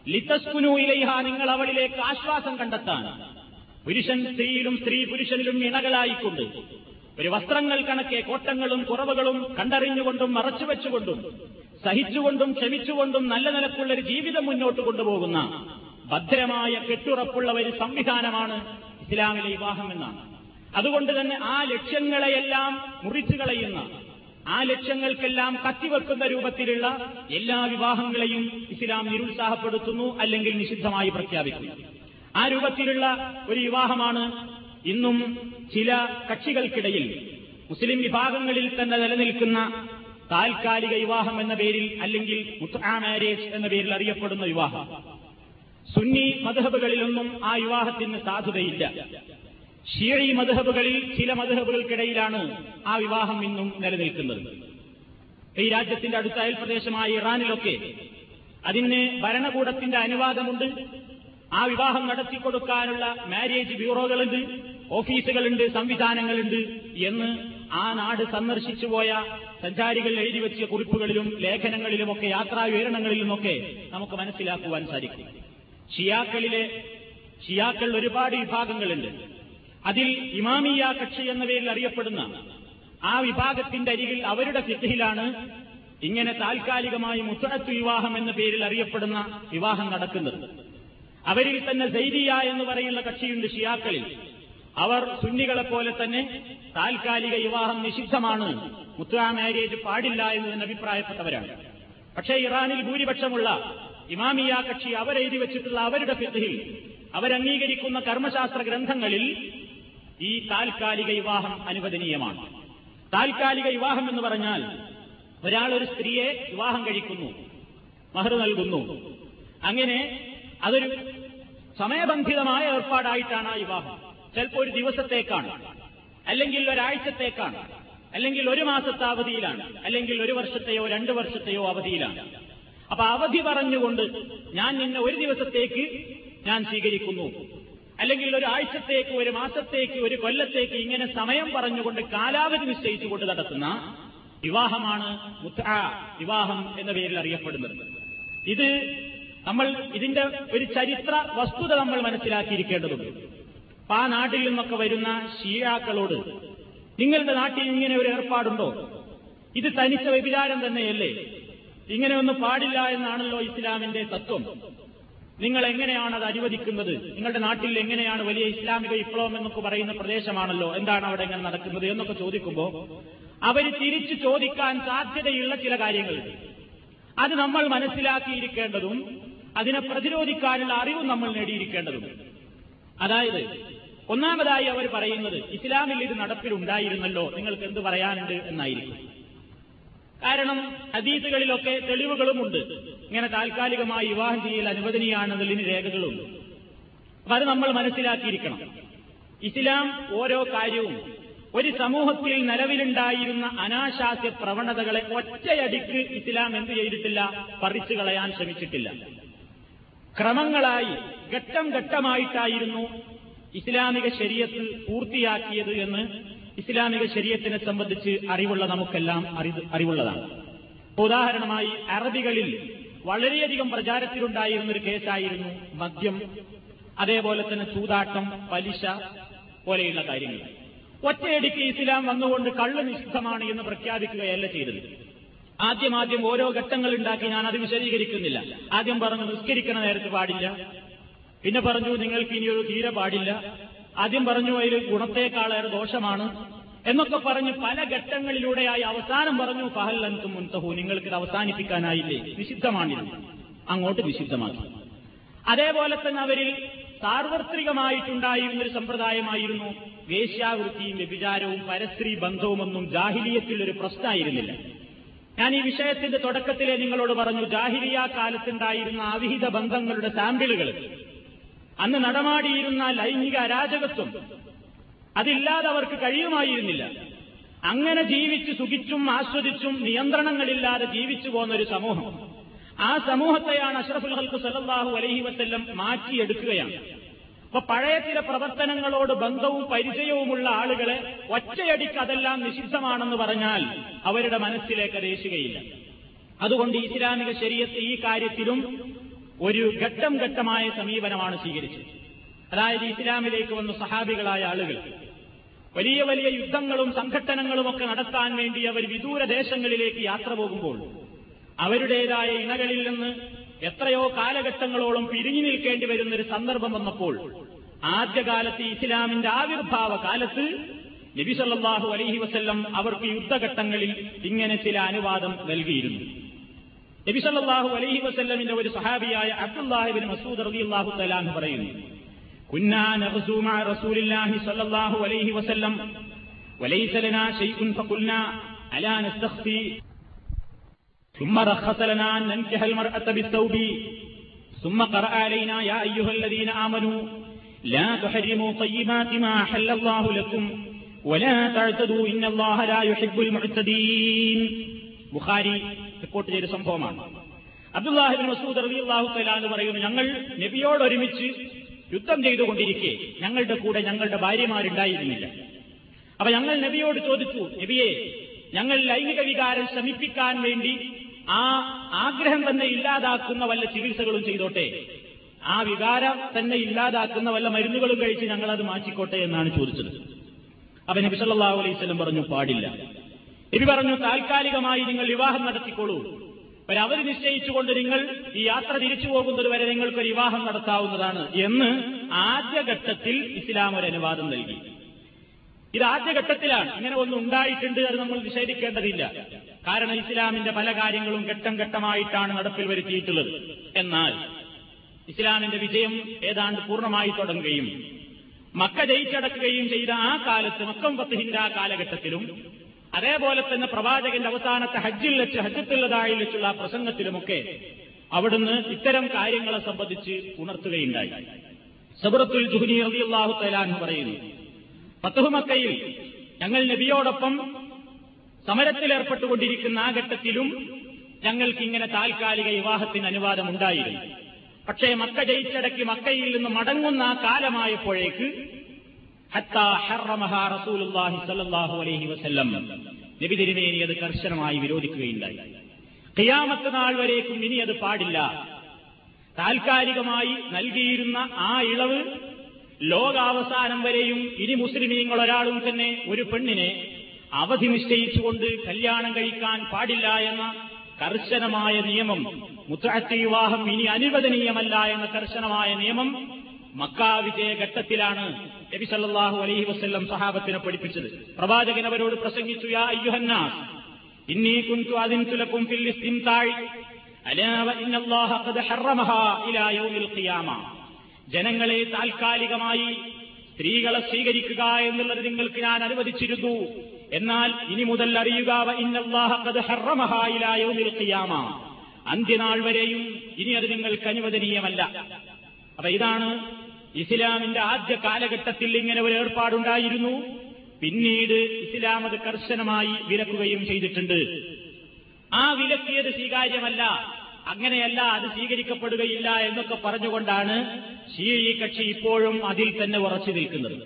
ലിത്തസ്കുനു ഇലൈഹ നിങ്ങൾ അവളിലേക്ക് ആശ്വാസം കണ്ടെത്താൻ. പുരുഷൻ സ്ത്രീയിലും സ്ത്രീ പുരുഷനിലും ഇണകളായിക്കൊണ്ട്. ഒരു വസ്ത്രങ്ങൾ കണക്കെ കോട്ടങ്ങളും കുറവുകളും കണ്ടറിഞ്ഞുകൊണ്ടും മറച്ചുവെച്ചുകൊണ്ടും സഹിച്ചുകൊണ്ടും ക്ഷമിച്ചുകൊണ്ടും നല്ല നിലക്കുള്ള ഒരു ജീവിതം മുന്നോട്ട് കൊണ്ടുപോകുന്ന ഭദ്രമായ കെട്ടുറപ്പുള്ള ഒരു സംവിധാനമാണ് ഇസ്ലാമിലെ വിവാഹം എന്നാണ്. അതുകൊണ്ട് തന്നെ ആ ലക്ഷ്യങ്ങളെയെല്ലാം മുറിച്ചു കളയുന്ന ആ ലക്ഷ്യങ്ങൾക്കെല്ലാം കത്തിവെക്കുന്ന രൂപത്തിലുള്ള എല്ലാ വിവാഹങ്ങളെയും ഇസ്ലാം നിരുത്സാഹപ്പെടുത്തുന്നു അല്ലെങ്കിൽ നിഷിദ്ധമായി പ്രഖ്യാപിക്കുന്നു. ആ രൂപത്തിലുള്ള ഒരു വിവാഹമാണ് ഇന്നും ചില കക്ഷികൾക്കിടയിൽ മുസ്ലിം വിഭാഗങ്ങളിൽ തന്നെ നിലനിൽക്കുന്ന താൽക്കാലിക വിവാഹം എന്ന പേരിൽ അല്ലെങ്കിൽ മാരേജ് എന്ന പേരിൽ അറിയപ്പെടുന്ന വിവാഹം. സുന്നി മധബുകളിലൊന്നും ആ വിവാഹത്തിന് സാധുതയില്ല. ഷിയഴി മധുഹബുകളിൽ ചില മധുഹബുകൾക്കിടയിലാണ് ആ വിവാഹം ഇന്നും നിലനിൽക്കുന്നത്. ഈ രാജ്യത്തിന്റെ അടുത്ത അയൽപ്രദേശമായ ഇറാനിലൊക്കെ അതിന് ഭരണകൂടത്തിന്റെ അനുവാദമുണ്ട്. ആ വിവാഹം നടത്തിക്കൊടുക്കാനുള്ള മാരേജ് ബ്യൂറോകളുണ്ട് ഓഫീസുകളുണ്ട് സംവിധാനങ്ങളുണ്ട് എന്ന് ആ നാട് സന്ദർശിച്ചു പോയ സഞ്ചാരികൾ എഴുതി വെച്ച കുറിപ്പുകളിലും ലേഖനങ്ങളിലുമൊക്കെ യാത്രാ വിവരണങ്ങളിലുമൊക്കെ നമുക്ക് മനസ്സിലാക്കുവാൻ സാധിക്കും. ഷിയാക്കളിലെ ഷിയാക്കൾ ഒരുപാട് വിഭാഗങ്ങളുണ്ട്. അതിൽ ഇമാമിയ കക്ഷി എന്ന പേരിൽ അറിയപ്പെടുന്ന ആ വിഭാഗത്തിന്റെ അരികിൽ അവരുടെ സിദ്ധിയിലാണ് ഇങ്ങനെ താൽക്കാലികമായി മുത്തഴത്ത് വിവാഹം എന്ന പേരിൽ അറിയപ്പെടുന്ന വിവാഹം നടക്കുന്നത്. അവരിൽ തന്നെ സൈദിയ എന്ന് പറയുന്ന കക്ഷിയുണ്ട് ഷിയാക്കളിൽ. അവർ സുന്നികളെ പോലെ തന്നെ താൽക്കാലിക വിവാഹം നിഷിദ്ധമാണ്. മുത്തുവ മാരേജ് പാടില്ല എന്ന് തന്നെ അഭിപ്രായപ്പെട്ടവരാണ്. പക്ഷേ ഇറാനിൽ ഭൂരിപക്ഷമുള്ള ഇമാമിയ കക്ഷി അവരെഴുതി വെച്ചിട്ടുള്ള അവരുടെ ഫിഖിൽ അവരംഗീകരിക്കുന്ന കർമ്മശാസ്ത്ര ഗ്രന്ഥങ്ങളിൽ ഈ താൽക്കാലിക വിവാഹം അനുവദനീയമാണ്. താൽക്കാലിക വിവാഹം എന്ന് പറഞ്ഞാൽ ഒരാൾ ഒരു സ്ത്രീയെ വിവാഹം കഴിക്കുന്നു മഹർ നൽകുന്നു. അങ്ങനെ അതൊരു സമയബന്ധിതമായ ഏർപ്പാടായിട്ടാണ് ആ വിവാഹം. ചിലപ്പോൾ ഒരു ദിവസത്തേക്കാണ് അല്ലെങ്കിൽ ഒരാഴ്ചത്തേക്കാണ് അല്ലെങ്കിൽ ഒരു മാസത്തെ അവധിയിലാണ് അല്ലെങ്കിൽ ഒരു വർഷത്തെയോ രണ്ടു വർഷത്തെയോ അവധിയിലാണ്. അപ്പൊ അവധി പറഞ്ഞുകൊണ്ട് ഞാൻ നിന്നെ ഒരു ദിവസത്തേക്ക് ഞാൻ സ്വീകരിക്കുന്നു. അല്ലെങ്കിൽ ഒരു ആഴ്ചത്തേക്ക് ഒരു മാസത്തേക്ക് ഒരു കൊല്ലത്തേക്ക് ഇങ്ങനെ സമയം പറഞ്ഞുകൊണ്ട് കാലാവധി നിശ്ചയിച്ചുകൊണ്ട് നടത്തുന്ന വിവാഹമാണ് വിവാഹം എന്ന പേരിൽ അറിയപ്പെടുന്നത്. ഇത് നമ്മൾ ഇതിന്റെ ഒരു ചരിത്ര വസ്തുത നമ്മൾ മനസ്സിലാക്കിയിരിക്കേണ്ടതുണ്ട്. അപ്പൊ ആ നാട്ടിൽ നിന്നൊക്കെ വരുന്ന ഷീയാക്കളോട് നിങ്ങളുടെ നാട്ടിൽ ഇങ്ങനെ ഒരു ഏർപ്പാടുണ്ടോ? ഇത് തനിച്ച വ്യഭിചാരം തന്നെയല്ലേ? ഇങ്ങനെയൊന്നും പാടില്ല എന്നാണല്ലോ ഇസ്ലാമിന്റെ തത്വം. നിങ്ങൾ എങ്ങനെയാണ് അത് അനുവദിക്കുന്നത്? നിങ്ങളുടെ നാട്ടിൽ എങ്ങനെയാണ് വലിയ ഇസ്ലാമിക വിപ്ലവം എന്നൊക്കെ പറയുന്ന പ്രദേശമാണല്ലോ. എന്താണ് അവിടെ എങ്ങനെ നടക്കുന്നത് എന്നൊക്കെ ചോദിക്കുമ്പോൾ അവർ തിരിച്ചു ചോദിക്കാൻ സാധ്യതയുള്ള ചില കാര്യങ്ങളുണ്ട് അത് നമ്മൾ മനസ്സിലാക്കിയിരിക്കേണ്ടതും അതിനെ പ്രതിരോധിക്കാനുള്ള അറിവും നമ്മൾ നേടിയിരിക്കേണ്ടതും. അതായത് ഒന്നാമതായി അവർ പറയുന്നത് ഇസ്ലാമിൽ ഇത് നടപ്പിലുണ്ടായിരുന്നല്ലോ. നിങ്ങൾക്ക് എന്ത് പറയാനുണ്ട് എന്നായിരിക്കും. കാരണം ഹദീസുകളിലൊക്കെ തെളിവുകളുമുണ്ട്. ഇങ്ങനെ താൽക്കാലികമായി വിവാഹം ചെയ്യൽ അനുവദനീയാണെന്നുള്ളതിന് രേഖകളുണ്ട് അപ്പൊ അത് നമ്മൾ മനസ്സിലാക്കിയിരിക്കണം. ഇസ്ലാം ഓരോ കാര്യവും ഒരു സമൂഹത്തിൽ നിലവിലുണ്ടായിരുന്ന അനാശാസ്യ പ്രവണതകളെ ഒറ്റയടിക്ക് ഇസ്ലാം എന്തു ചെയ്തിട്ടില്ല? പറിച്ചു കളയാൻ ശ്രമിച്ചിട്ടില്ല. ക്രമങ്ങളായി ഘട്ടം ഘട്ടമായിട്ടായിരുന്നു ഇസ്ലാമിക ശരീരത്തിൽ പൂർത്തിയാക്കിയത് എന്ന് ഇസ്ലാമിക ശരീരത്തിനെ സംബന്ധിച്ച് അറിവുള്ള നമുക്കെല്ലാം അറിവുള്ളതാണ്. ഉദാഹരണമായി അറബികളിൽ വളരെയധികം പ്രചാരത്തിലുണ്ടായിരുന്ന ഒരു കേസായിരുന്നു മദ്യം അതേപോലെ തന്നെ ചൂതാട്ടം പലിശ പോലെയുള്ള കാര്യങ്ങൾ. ഒറ്റയടിക്ക് ഇസ്ലാം വന്നുകൊണ്ട് കള്ള് നിഷിദ്ധമാണ് എന്ന് പ്രഖ്യാപിക്കുകയല്ല ചെയ്തത്. ആദ്യം ആദ്യം ഓരോ ഘട്ടങ്ങൾ ഉണ്ടാക്കി ഞാൻ അത് വിശദീകരിക്കുന്നില്ല. ആദ്യം പറഞ്ഞു നിസ്കരിക്കണ നേരത്ത് പാടില്ല. പിന്നെ പറഞ്ഞു നിങ്ങൾക്ക് ഇനിയൊരു തീരെ പാടില്ല. ആദ്യം പറഞ്ഞു അതിൽ ഗുണത്തേക്കാളേറെ ദോഷമാണ് എന്നൊക്കെ പറഞ്ഞ് പല ഘട്ടങ്ങളിലൂടെയായി അവസാനം പറഞ്ഞു ഫഹല്ലൻതും മുൻതഹു നിങ്ങൾക്ക് ഇത് അവസാനിപ്പിക്കാനായില്ലേ? നിഷിദ്ധമാണിത്. അങ്ങോട്ട് നിഷിദ്ധമാക്കി. അതേപോലെ തന്നെ അവരിൽ സാർവത്രികമായിട്ടുണ്ടായിരുന്ന ഒരു സമ്പ്രദായമായിരുന്നു വേശ്യാവൃത്തിയും വ്യഭിചാരവും പരസ്ത്രീ ബന്ധവുമൊന്നും ജാഹിലിയത്തിൽ ഒരു പ്രശ്നമായിരുന്നില്ല. ഞാൻ ഈ വിഷയത്തിന്റെ തുടക്കത്തിലെ നിങ്ങളോട് പറഞ്ഞു ജാഹിലിയ കാലത്തുണ്ടായിരുന്ന അവിഹിത ബന്ധങ്ങളുടെ സാമ്പിളുകൾ. അന്ന് നടമാടിയിരുന്ന ലൈംഗിക അരാജകത്വം. അതില്ലാതെ അവർക്ക് കഴിയുമായിരുന്നില്ല. അങ്ങനെ ജീവിച്ച് സുഖിച്ചും ആസ്വദിച്ചും നിയന്ത്രണങ്ങളില്ലാതെ ജീവിച്ചു പോകുന്ന ഒരു സമൂഹം. ആ സമൂഹത്തെയാണ് അഷ്റഫുൽ ഹൽക്ക് സലല്ലാഹു അലഹി വസ്ല്ലം മാറ്റിയെടുക്കുകയാണ്. അപ്പൊ പഴയ ചില പ്രവർത്തനങ്ങളോട് ബന്ധവും പരിചയവുമുള്ള ആളുകളെ ഒറ്റയടിക്ക് അതെല്ലാം നിഷിദ്ധമാണെന്ന് പറഞ്ഞാൽ അവരുടെ മനസ്സിലേക്ക് അത് അതുകൊണ്ട് ഇസ്ലാമിക ശരീരത്ത് ഈ കാര്യത്തിലും ഒരു ഘട്ടം ഘട്ടമായ സമീപനമാണ് സ്വീകരിച്ചത്. അതായത് ഇസ്ലാമിലേക്ക് വന്ന സഹാബികളായ ആളുകൾ വലിയ വലിയ യുദ്ധങ്ങളും സംഘട്ടനങ്ങളും ഒക്കെ നടത്താൻ വേണ്ടി അവർ വിദൂര ദേശങ്ങളിലേക്ക് യാത്ര പോകുമ്പോൾ അവരുടേതായ ഇണകളിൽ നിന്ന് എത്രയോ കാലഘട്ടങ്ങളോളം പിരിഞ്ഞു നിൽക്കേണ്ടി വരുന്ന ഒരു സന്ദർഭം വന്നപ്പോൾ ആദ്യകാലത്ത് ഇസ്ലാമിന്റെ ആവിർഭാവ കാലത്ത് നബിസല്ലാഹു അലഹി വസ്ല്ലം അവർക്ക് യുദ്ധഘട്ടങ്ങളിൽ ഇങ്ങനെ ചില അനുവാദം നൽകിയിരുന്നു. നബിസല്ലാഹു അലഹി വസ്ല്ലമിന്റെ ഒരു സഹാബിയായ അബ്ദുല്ലാഹിബിൻ മസൂദ് റബി അള്ളാഹു തലാന്ന് പറയുന്നു كنا نغزو مع رسول الله صلى الله عليه وسلم وليس لنا شيء فقلنا ألا نستخفي ثم رخص لنا أن ننكح المرأة بالثوب ثم قرأ علينا يا أيها الذين آمنوا لا تحرموا طيبات ما أحل الله لكم ولا تعتدوا إن الله لا يحب المعتدين ബുഖാരി റിപ്പോർട്ട് ചെയ്ത സംഭവമാണ്. അബ്ദുല്ലാഹിബിൻ മസൂദ് റബി അള്ളാഹു പറയുന്നു ഞങ്ങൾ നബിയോട് ഒരുമിച്ച് യുദ്ധം ചെയ്തുകൊണ്ടിരിക്കെ ഞങ്ങളുടെ കൂടെ ഞങ്ങളുടെ ഭാര്യമാരുണ്ടായിരുന്നില്ല. അപ്പൊ ഞങ്ങൾ നബിയോട് ചോദിച്ചു നബിയെ ഞങ്ങൾ ലൈംഗിക വികാരം ശമിപ്പിക്കാൻ വേണ്ടി ആ ആഗ്രഹം തന്നെ ഇല്ലാതാക്കുന്ന വല്ല ചികിത്സകളും ചെയ്തോട്ടെ? ആ വികാരം തന്നെ ഇല്ലാതാക്കുന്ന വല്ല മരുന്നുകളും കഴിച്ച് ഞങ്ങൾ അത് മാറ്റിക്കോട്ടെ എന്നാണ് ചോദിച്ചത്. അപ്പൊ നബി സല്ലല്ലാഹു അലൈഹി വസല്ലം പറഞ്ഞു പാടില്ല. നബി പറഞ്ഞു താൽക്കാലികമായി നിങ്ങൾ വിവാഹം നടത്തിക്കോളൂ. അവർ നിശ്ചയിച്ചുകൊണ്ട് നിങ്ങൾ ഈ യാത്ര തിരിച്ചു പോകുന്നത് വരെ നിങ്ങൾക്ക് വിവാഹം നടത്താവുന്നതാണ് എന്ന് ആദ്യഘട്ടത്തിൽ ഇസ്ലാം ഒരു അനുവാദം നൽകി. ഇത് ആദ്യഘട്ടത്തിലാണ്. ഇങ്ങനെ ഒന്നും ഉണ്ടായിട്ടുണ്ട് അത് നമ്മൾ നിഷേധിക്കേണ്ടതില്ല. കാരണം ഇസ്ലാമിന്റെ പല കാര്യങ്ങളും ഘട്ടം ഘട്ടമായിട്ടാണ് നടപ്പിൽ വരുത്തിയിട്ടുള്ളത്. എന്നാൽ ഇസ്ലാമിന്റെ വിജയം ഏതാണ്ട് പൂർണമായി തുടങ്ങുകയും മക്ക ജയിച്ചടക്കുകയും ചെയ്ത ആ കാലത്ത് മക്കം പത്തുഹിന്റെ ആ കാലഘട്ടത്തിലും അതേപോലെ തന്നെ പ്രവാചകന്റെ അവസാനത്തെ ഹജ്ജിൽ വെച്ച് ഹജ്ജത്തുള്ളതായി വെച്ചുള്ള പ്രസംഗത്തിലുമൊക്കെ അവിടുന്ന് ഇത്തരം കാര്യങ്ങളെ സംബന്ധിച്ച് ഉണർത്തുകയുണ്ടായി. സബറത്തുൽ ജുഹുനി റളിയല്ലാഹു തലാൻ പറയുന്നു പത്തുഹുമക്കയിൽ ഞങ്ങൾ നബിയോടൊപ്പം സമരത്തിലേർപ്പെട്ടുകൊണ്ടിരിക്കുന്ന ആ ഘട്ടത്തിലും ഞങ്ങൾക്ക് ഇങ്ങനെ താൽക്കാലിക വിവാഹത്തിന് അനുവാദം ഉണ്ടായിരുന്നു പക്ഷേ മക്ക ജയിച്ചടക്കി മക്കയിൽ നിന്ന് മടങ്ങുന്ന ആ കാലമായപ്പോഴേക്ക് നബി തിരുമേനി അത് കർശനമായി വിരോധിക്കുകയുണ്ടായി. ഖിയാമത്ത് നാൾ വരേക്കും ഇനി അത് പാടില്ല. താൽക്കാലികമായി നൽകിയിരുന്ന ആ ഇളവ് ലോകാവസാനം വരെയും ഇനി മുസ്ലിമീങ്ങൾ ഒരാളും തന്നെ ഒരു പെണ്ണിനെ അവധി നിശ്ചയിച്ചുകൊണ്ട് കല്യാണം കഴിക്കാൻ പാടില്ല എന്ന കർശനമായ നിയമം മുത്തഅത്തി വിവാഹം ഇനി അനുവദനീയമല്ല എന്ന കർശനമായ നിയമം മക്കാവിജയ വിജയഘട്ടത്തിലാണ്. നബി സല്ലാഹു അലൈഹി വസ്ല്ലം സഹാബത്തിനെ പഠിപ്പിച്ചത്. പ്രവാചകൻ അവരോട് പ്രസംഗിച്ചു ഇന്നി ഖിയാമ. ജനങ്ങളെ താൽക്കാലികമായി സ്ത്രീകളെ സ്വീകരിക്കുക എന്നുള്ളത് നിങ്ങൾക്ക് ഞാൻ അനുവദിച്ചിരുന്നു. എന്നാൽ ഇനി മുതൽ അറിയുക അന്ത്യനാൾ വരെയും ഇനി അത് നിങ്ങൾക്ക് അനുവദനീയമല്ല. അപ്പൊ ഇതാണ് ഇസ്ലാമിന്റെ ആദ്യ കാലഘട്ടത്തിൽ ഇങ്ങനെ ഒരു ഏർപ്പാടുണ്ടായിരുന്നു. പിന്നീട് ഇസ്ലാം അത് കർശനമായി വിലക്കുകയും ചെയ്തിട്ടുണ്ട്. ആ വിലക്കിയത് സ്വീകാര്യമല്ല അങ്ങനെയല്ല അത് സ്വീകരിക്കപ്പെടുകയില്ല എന്നൊക്കെ പറഞ്ഞുകൊണ്ടാണ് ഷീ കക്ഷി ഇപ്പോഴും അതിൽ തന്നെ ഉറച്ചു നിൽക്കുന്നത്.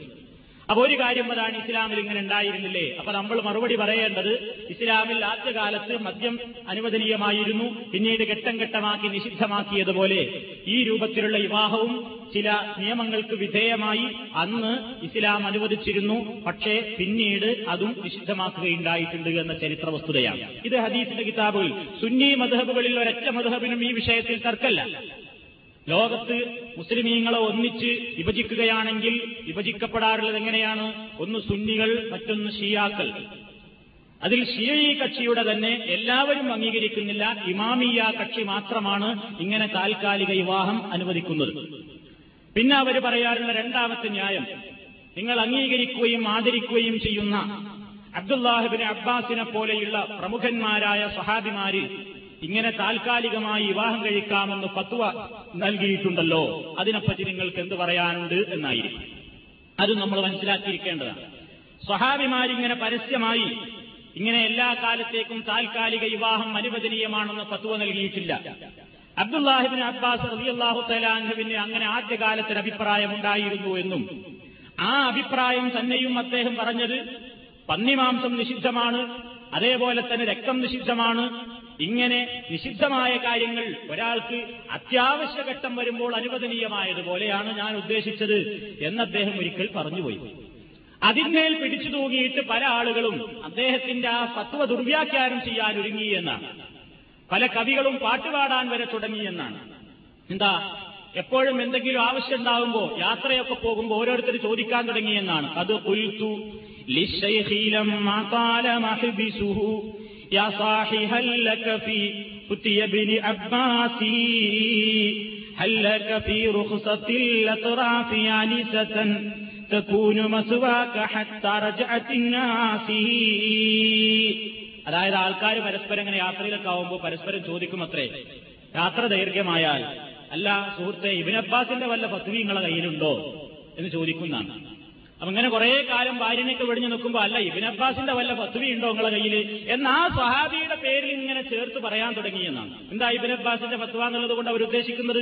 അപ്പൊ ഒരു കാര്യം അതാണ് ഇസ്ലാമിൽ ഇങ്ങനെ ഉണ്ടായിരുന്നില്ലേ? അപ്പൊ നമ്മൾ മറുപടി പറയേണ്ടത് ഇസ്ലാമിൽ ആദ്യകാലത്ത് മദ്യം അനുവദനീയമായിരുന്നു. പിന്നീട് ഘട്ടം ഘട്ടമാക്കി നിഷിദ്ധമാക്കിയതുപോലെ ഈ രൂപത്തിലുള്ള വിവാഹവും ചില നിയമങ്ങൾക്ക് വിധേയമായി അന്ന് ഇസ്ലാം അനുവദിച്ചിരുന്നു. പക്ഷേ പിന്നീട് അതും നിഷിദ്ധമാക്കുകയുണ്ടായിട്ടുണ്ട് എന്ന ചരിത്ര വസ്തുതയാണ് ഇത് ഹദീസിന്റെ കിതാബുകൾ. സുന്നി മധബുകളിൽ ഒരൊറ്റ മധബിനും ഈ വിഷയത്തിൽ തർക്കല്ല ലോകത്ത് മുസ്ലിമീങ്ങളെ ഒന്നിച്ച് വിഭജിക്കുകയാണെങ്കിൽ വിഭജിക്കപ്പെടാറുള്ളത് എങ്ങനെയാണ് ഒന്ന് സുന്നികൾ മറ്റൊന്ന് ഷിയാക്കൾ. അതിൽ ഷിയയി കക്ഷിയുടെ തന്നെ എല്ലാവരും അംഗീകരിക്കുന്നില്ല. ഇമാമിയ കക്ഷി മാത്രമാണ് ഇങ്ങനെ താൽക്കാലിക വിവാഹം അനുവദിക്കുന്നത്. പിന്നെ അവർ പറയാറുള്ള രണ്ടാമത്തെ ന്യായം. നിങ്ങൾ അംഗീകരിക്കുകയും ആദരിക്കുകയും ചെയ്യുന്ന അബ്ദുല്ലാഹിബിന് അബ്ബാസിനെ പോലെയുള്ള പ്രമുഖന്മാരായ സഹാബിമാര് ഇങ്ങനെ താൽക്കാലികമായി വിവാഹം കഴിക്കാമെന്ന് പത്തുവ നൽകിയിട്ടുണ്ടല്ലോ. അതിനെപ്പറ്റി നിങ്ങൾക്ക് എന്ത് പറയാനുണ്ട് എന്നായിരിക്കും. അത് നമ്മൾ മനസ്സിലാക്കിയിരിക്കേണ്ടതാണ്. സ്വഹാബിമാരിങ്ങനെ പരസ്യമായി ഇങ്ങനെ എല്ലാ കാലത്തേക്കും താൽക്കാലിക വിവാഹം അനുവദനീയമാണെന്ന് പത്തുവ നൽകിയിട്ടില്ല. അബ്ദുല്ലാഹിബിൻ അബ്ബാസ് റളിയല്ലാഹു തലാഹുവിന് അങ്ങനെ ആദ്യകാലത്തിന് അഭിപ്രായമുണ്ടായിരുന്നു എന്നും ആ അഭിപ്രായം തന്നെയും അദ്ദേഹം പറഞ്ഞത് പന്നിമാംസം നിഷിദ്ധമാണ് അതേപോലെ തന്നെ രക്തം നിഷിദ്ധമാണ് ഇങ്ങനെ നിഷിദ്ധമായ കാര്യങ്ങൾ ഒരാൾക്ക് അത്യാവശ്യ ഘട്ടം വരുമ്പോൾ അനുവദനീയമായതുപോലെയാണ് ഞാൻ ഉദ്ദേശിച്ചത് എന്ന് അദ്ദേഹം ഒരിക്കൽ പറഞ്ഞുപോയി. അതിന്മേൽ പിടിച്ചു തൂങ്ങിയിട്ട് പല ആളുകളും അദ്ദേഹത്തിന്റെ ആ സത്വ ദുർവ്യാഖ്യാനം ചെയ്യാൻ ഒരുങ്ങി എന്നാണ്. പല കവികളും പാട്ടുപാടാൻ വരെ തുടങ്ങി എന്നാണ്. എന്താ എപ്പോഴും എന്തെങ്കിലും ആവശ്യം ഉണ്ടാകുമ്പോ യാത്രയൊക്കെ പോകുമ്പോൾ ഓരോരുത്തർ ചോദിക്കാൻ തുടങ്ങിയെന്നാണ് അത് يا صاحي هل لك في فتي بن عباسي هل لك في رخصة الأطراف آنسة تكون مسواك حتى رجعت الناس അതായത് ആൾക്കാർ പരസ്പരം ഇങ്ങനെ യാത്രയിലൊക്കെ ആവുമ്പോൾ പരസ്പരം ചോദിക്കും അത്രേ യാത്ര ദൈർഘ്യമായാൽ അല്ല സുഹൃത്തെ ഇബിൻ അബ്ബാസിന്റെ വല്ല പത്നി നിങ്ങളെ കയ്യിലുണ്ടോ എന്ന് ചോദിക്കുന്നതാണ് അപ്പൊ ഇങ്ങനെ കുറെ കാലം ഭാര്യനൊക്കെ വെടിഞ്ഞു നിൽക്കുമ്പോ അല്ല ഇബിൻ അബ്ബാസിന്റെ വല്ല പത്നി ഉണ്ടോ നിങ്ങളെ കയ്യിൽ എന്ന് ആ സ്വഹാബിയുടെ പേരിൽ ഇങ്ങനെ ചേർത്ത് പറയാൻ തുടങ്ങിയെന്നാണ് എന്താ ഇബിൻ അബ്ബാസിന്റെ ഫത്വ എന്നുള്ളത് കൊണ്ട് അവർ ഉദ്ദേശിക്കുന്നത്?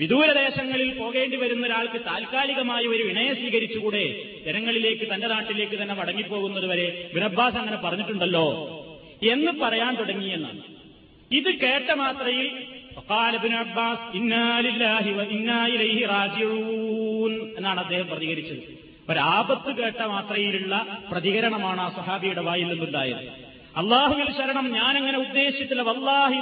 വിദൂരദേശങ്ങളിൽ പോകേണ്ടി വരുന്ന ഒരാൾക്ക് താൽക്കാലികമായി ഒരു വിനയം സ്വീകരിച്ചുകൂടെ ജനങ്ങളിലേക്ക് തന്റെ നാട്ടിലേക്ക് തന്നെ മടങ്ങിപ്പോകുന്നത് വരെ അബ്ബാസ് അങ്ങനെ പറഞ്ഞിട്ടുണ്ടല്ലോ എന്ന് പറയാൻ തുടങ്ങിയെന്നാണ് ഇത് കേട്ട മാത്രയിൽ അബ്ബാസ് എന്നാണ് അദ്ദേഹം പ്രതികരിച്ചത്. ഒരാപത്ത് കേട്ട മാത്രയിലുള്ള പ്രതികരണമാണ് ആ സഹാബിയുടെ വായിൽ നിന്നുണ്ടായത്. അള്ളാഹുവിൽ ശരണം ഞാനങ്ങനെ ഉദ്ദേശിച്ചില്ല വല്ലാഹി